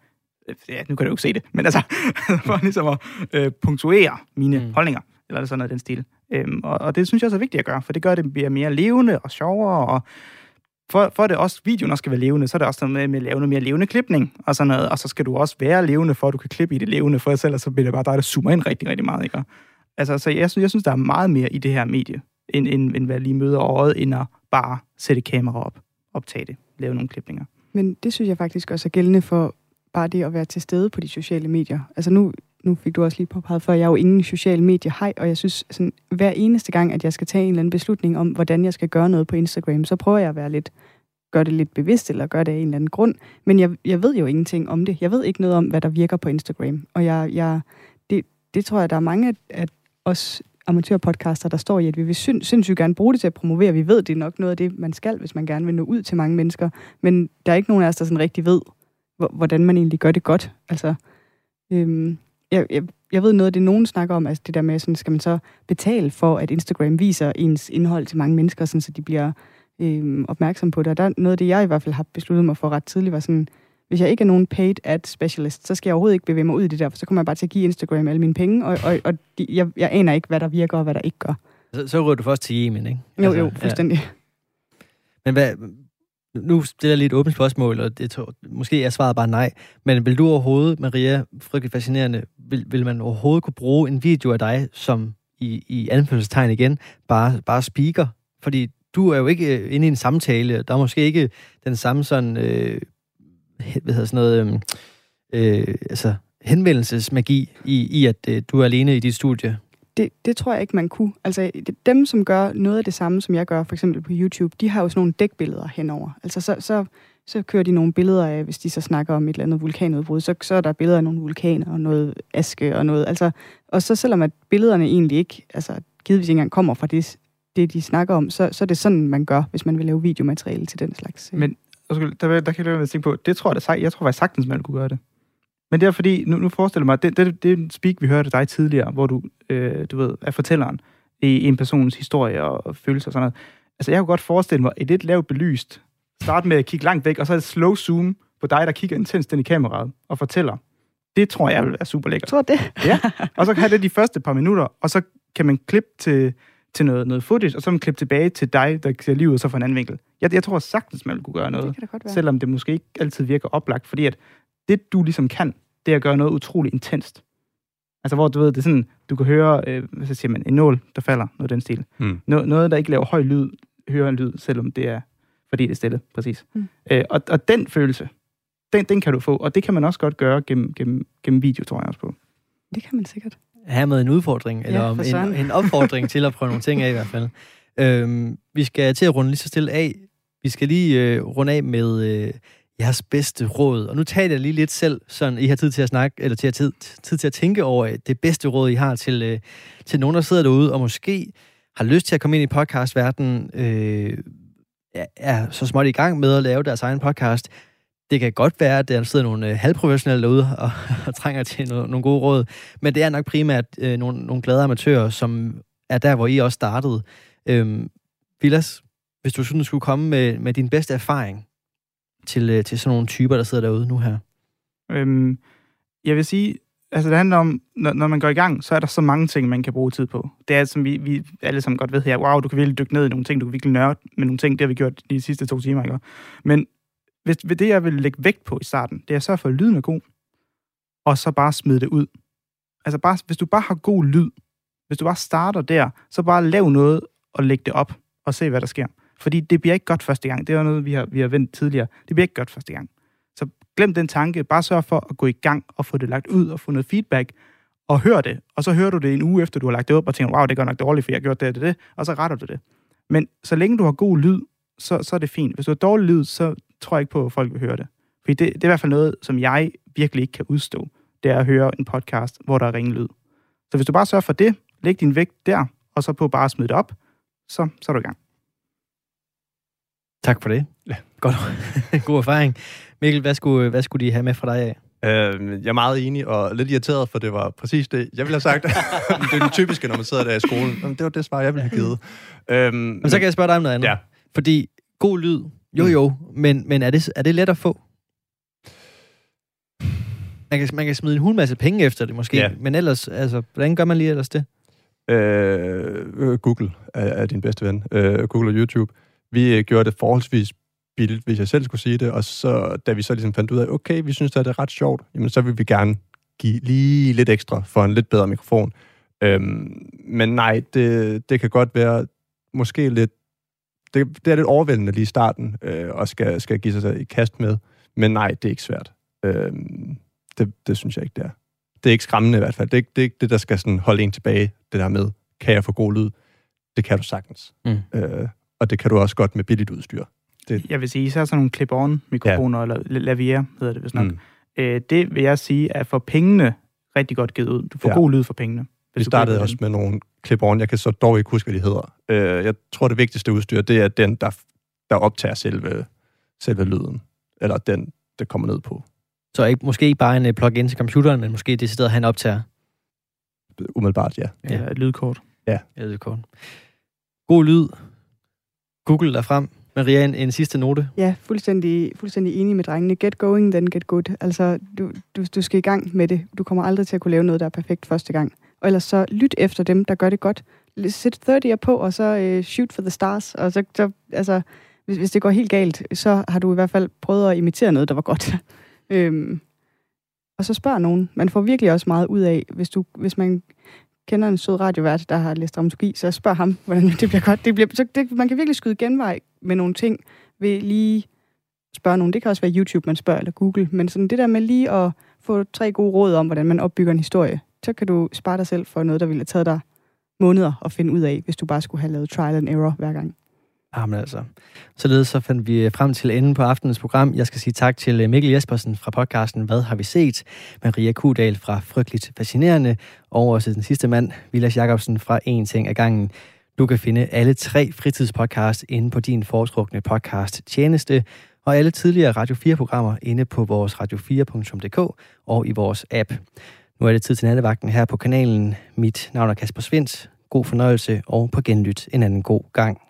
Speaker 3: ja, nu kan du jo ikke se det, men altså, [LAUGHS] for ligesom at øh, punktuere mine mm. holdninger, eller sådan noget den stil. Øhm, og, og det synes jeg også er vigtigt at gøre, for det gør, at det bliver mere levende og sjovere, og for, for at det også, videoen også skal være levende, så er det også noget med, med at lave noget mere levende klipning og sådan noget. Og så skal du også være levende, for at du kan klippe i det levende, for ellers så bliver det bare dig, der zoomer ind rigtig, rigtig meget. Ikke? Altså, så jeg synes, jeg synes, der er meget mere i det her medie, end, end, end hvad lige møder øjet, end at bare sætte kamera op, optage det, lave nogle klipninger.
Speaker 5: Men det synes jeg faktisk også er gældende for bare det at være til stede på de sociale medier. Altså nu, nu fik du også lige påpeget før, jeg er jo ingen sociale medier hej, og jeg synes, sådan, hver eneste gang, at jeg skal tage en eller anden beslutning om, hvordan jeg skal gøre noget på Instagram, så prøver jeg at være lidt, gør det lidt bevidst, eller gør det af en eller anden grund. Men jeg, jeg ved jo ingenting om det. Jeg ved ikke noget om, hvad der virker på Instagram. Og jeg, jeg, det, det tror jeg, der er mange af os amatørpodcaster, der står i, at vi vil sind, sindssygt gerne bruge det til at promovere. Vi ved, det er nok noget af det, man skal, hvis man gerne vil nå ud til mange mennesker. Men der er ikke nogen af os, der sådan rigtig ved, hvordan man egentlig gør det godt. Altså, øhm, jeg, jeg, jeg ved noget af det, nogen snakker om, altså det der med, sådan, skal man så betale for, at Instagram viser ens indhold til mange mennesker, sådan, så de bliver øhm, opmærksom på det. Og der er noget af det, jeg i hvert fald har besluttet mig for ret tidligt, var sådan, hvis jeg ikke er nogen paid ad specialist, så skal jeg overhovedet ikke bevæge mig ud i det der, for så kommer jeg bare til at give Instagram alle mine penge, og, og, og de, jeg, jeg aner ikke, hvad der virker og hvad der ikke gør.
Speaker 2: Så, så rører du først til Yemen, ikke?
Speaker 5: Jo, altså, jo, fuldstændig. Ja.
Speaker 2: Men hvad, nu stiller jeg lige et åbent spørgsmål, og det tror, måske er svaret bare nej. Men vil du overhovedet, Maria, frygtelig fascinerende, vil, vil man overhovedet kunne bruge en video af dig, som i, i anfølgelsestegn igen, bare, bare speaker? Fordi du er jo ikke øh, inde i en samtale, der er måske ikke den samme sådan, øh, hvad hedder sådan noget, øh, øh, altså henvendelsesmagi i, i at øh, du er alene i dit studie
Speaker 5: det, det tror jeg ikke, man kunne. Altså, det, dem, som gør noget af det samme, som jeg gør, for eksempel på YouTube, de har jo sådan nogle dækbilleder henover. Altså, så, så, så kører de nogle billeder af, hvis de så snakker om et eller andet vulkanudbrud, så, så er der billeder af nogle vulkaner og noget aske og noget. Altså, og så selvom at billederne egentlig ikke, altså givetvis ikke engang kommer fra det, det de snakker om, så, så er det sådan, man gør, hvis man vil lave videomateriale til den slags.
Speaker 3: Men der, der, der kan jeg lade tænke på, det tror jeg da sej, jeg tror faktisk sagtens, man kunne gøre det. Men det er fordi, nu, nu forestiller mig, det, det, det er en speak, vi hørte dig tidligere, hvor du, øh, du ved, er fortælleren i, en persons historie og, følelser og sådan noget. Altså, jeg kunne godt forestille mig, et lidt lavt belyst, start med at kigge langt væk, og så et slow zoom på dig, der kigger intenst ind i kameraet og fortæller. Det tror jeg vil være super lækkert.
Speaker 5: Tror det?
Speaker 3: Ja, og så kan have det de [LAUGHS] første par minutter, og så kan man klippe til, til noget, noget footage, og så kan man klippe tilbage til dig, der ser livet så fra en anden vinkel. Jeg, jeg tror sagtens, man vil kunne gøre noget,
Speaker 5: Det kan da godt være.
Speaker 3: selvom det måske ikke altid virker oplagt, fordi at det, du ligesom kan, det er at gøre noget utroligt intenst. Altså, hvor du ved, det er sådan, du kan høre, øh, hvad så siger man, en nål, der falder, noget af den stil.
Speaker 4: Mm.
Speaker 3: No, noget, der ikke laver høj lyd, hører en lyd, selvom det er, fordi det er stille, præcis.
Speaker 5: Mm.
Speaker 3: Øh, og, og den følelse, den, den kan du få, og det kan man også godt gøre gennem, gennem, gennem video, tror jeg også på.
Speaker 5: Det kan man sikkert.
Speaker 2: Her med en udfordring,
Speaker 5: Ja,
Speaker 2: eller
Speaker 5: søren.
Speaker 2: en, en opfordring til at prøve nogle ting af i hvert fald. [LAUGHS] Øhm, vi skal til at runde lige så stille af. Vi skal lige øh, runde af med øh, jeres bedste råd. Og nu taler jeg lige lidt selv, så I har tid til at snakke, eller til at tid, tid til at tænke over øh, det bedste råd, I har til, øh, til nogen, der sidder derude, og måske har lyst til at komme ind i podcastverdenen, øh, er så småt i gang med at lave deres egen podcast. Det kan godt være, at der sidder nogle øh, halvprofessionelle derude og, [LAUGHS] og trænger til no, nogle gode råd, men det er nok primært øh, nogle, nogle glade amatører, som er der, hvor I også startede. Øhm, Vilas, hvis du sådan skulle komme med, med din bedste erfaring til, øh, til sådan nogle typer, der sidder derude nu her.
Speaker 3: Øhm, jeg vil sige, altså det handler om, når, når man går i gang, så er der så mange ting, man kan bruge tid på. Det er, som vi, vi alle sammen godt ved her, wow, du kan virkelig dykke ned i nogle ting, du kan virkelig nørde med nogle ting, det har vi gjort de sidste to timer, ikke? Men hvis, det, jeg vil lægge vægt på i starten, det er at sørge for, at lyden er god, og så bare smide det ud. Altså bare, hvis du bare har god lyd, hvis du bare starter der, så bare lav noget og lægge det op, og se, hvad der sker. Fordi det bliver ikke godt første gang. Det er noget, vi har, vi har vendt tidligere. Det bliver ikke godt første gang. Så glem den tanke. Bare sørg for at gå i gang og få det lagt ud og få noget feedback. Og hør det. Og så hører du det en uge efter, du har lagt det op og tænker, wow, det går nok dårligt, for jeg har gjort det og det, det. Og så retter du det. Men så længe du har god lyd, så, så er det fint. Hvis du har dårlig lyd, så tror jeg ikke på, at folk vil høre det. Fordi det, det er i hvert fald noget, som jeg virkelig ikke kan udstå. Det er at høre en podcast, hvor der er ringe lyd. Så hvis du bare sørger for det, læg din vægt der, og så på bare at smide det op, så, så er du i gang.
Speaker 2: Tak for det.
Speaker 4: Ja. [LAUGHS]
Speaker 2: Godt. [LAUGHS] God erfaring. Mikkel, hvad skulle, hvad skulle de have med fra dig af?
Speaker 4: Øh, jeg er meget enig og lidt irriteret, for det var præcis det, jeg ville have sagt. [LAUGHS] det er det typiske, når man sidder der i skolen. Jamen, det var det svar, jeg ville have givet. Øhm,
Speaker 2: Men så kan jeg spørge dig om noget andet.
Speaker 4: Ja.
Speaker 2: Fordi god lyd, jo
Speaker 4: Mm.
Speaker 2: jo, men, men er, det, er det let at få? Man kan, man kan smide en hul masse penge efter det måske,
Speaker 4: Ja.
Speaker 2: men ellers, altså, hvordan gør man lige ellers det?
Speaker 4: Øh, øh, Google er, er din bedste ven. Øh, Google og YouTube. Vi øh, gjorde det forholdsvis billigt, hvis jeg selv skulle sige det, og så, da vi så ligesom fandt ud af, okay, vi synes, at det er ret sjovt, jamen så vil vi gerne give lige lidt ekstra for en lidt bedre mikrofon. Øhm, men nej, det, det kan godt være måske lidt, det, det er lidt overvældende lige i starten, øh, og skal, skal give sig i kast med, men nej, det er ikke svært. Øhm, det, det synes jeg ikke, det er. Det er ikke skræmmende i hvert fald. Det er ikke det, er ikke det der skal sådan holde en tilbage, det der med, kan jeg få god lyd? Det kan du sagtens.
Speaker 2: Mm.
Speaker 4: Øh, og det kan du også godt med billigt udstyr.
Speaker 3: Jeg vil sige, især sådan nogle clip-on-mikrofoner, ja. eller Lavier hedder det vist nok. Mm. Øh, det vil jeg sige er for pengene rigtig godt givet ud. Du får ja. God lyd for pengene.
Speaker 4: Vi startede også med nogle clip on. Jeg kan så dog ikke huske, hvad de hedder. Øh, jeg tror, det vigtigste udstyr, det er den, der, der optager selve, selve lyden. Eller den, det kommer ned på.
Speaker 2: Så ikke, måske ikke bare en uh, plug-in til computeren, men måske det sted, han optager.
Speaker 4: Umiddelbart, ja.
Speaker 3: Ja, et lydkort.
Speaker 2: Jeg ved det kort. God lyd. Google der frem. Maria, en, en sidste note.
Speaker 5: Ja, fuldstændig, fuldstændig enig med drengene. Get going, then get good. Altså, du, du, du skal i gang med det. Du kommer aldrig til at kunne lave noget, der er perfekt første gang. Og ellers så lyt efter dem, der gør det godt. Sæt 30'er på, og så uh, shoot for the stars. Og så, så altså, hvis, hvis det går helt galt, så har du i hvert fald prøvet at imitere noget, der var godt øhm, og så spørger nogen. Man får virkelig også meget ud af, hvis, du, hvis man kender en sød radiovært, der har læst dramaturgi, så spørg ham, [LAUGHS] hvordan det bliver godt. Det bliver, så det, man kan virkelig skyde genvej med nogle ting, ved lige spørge nogen. Det kan også være YouTube, man spørger, eller Google. Men sådan det der med lige at få tre gode råd om, hvordan man opbygger en historie, så kan du spare dig selv for noget, der ville have taget dig måneder at finde ud af, hvis du bare skulle have lavet trial and error hver gang.
Speaker 2: Jamen altså. Således så fandt vi øh, frem til enden på aftenens program. Jeg skal sige tak til øh, Mikkel Jespersen fra podcasten Hvad har vi set? Maria Kudal fra Frygteligt Fascinerende, og også den sidste mand, Vilas Jacobsen fra En Ting ad gangen. Du kan finde alle tre fritidspodcasts inde på din foretrukne podcast tjeneste, og alle tidligere Radio 4-programmer inde på vores radio4.dk og i vores app. Nu er det tid til nattevagten her på kanalen. Mit navn er Kasper Svens. God fornøjelse og på genlyt en anden god gang.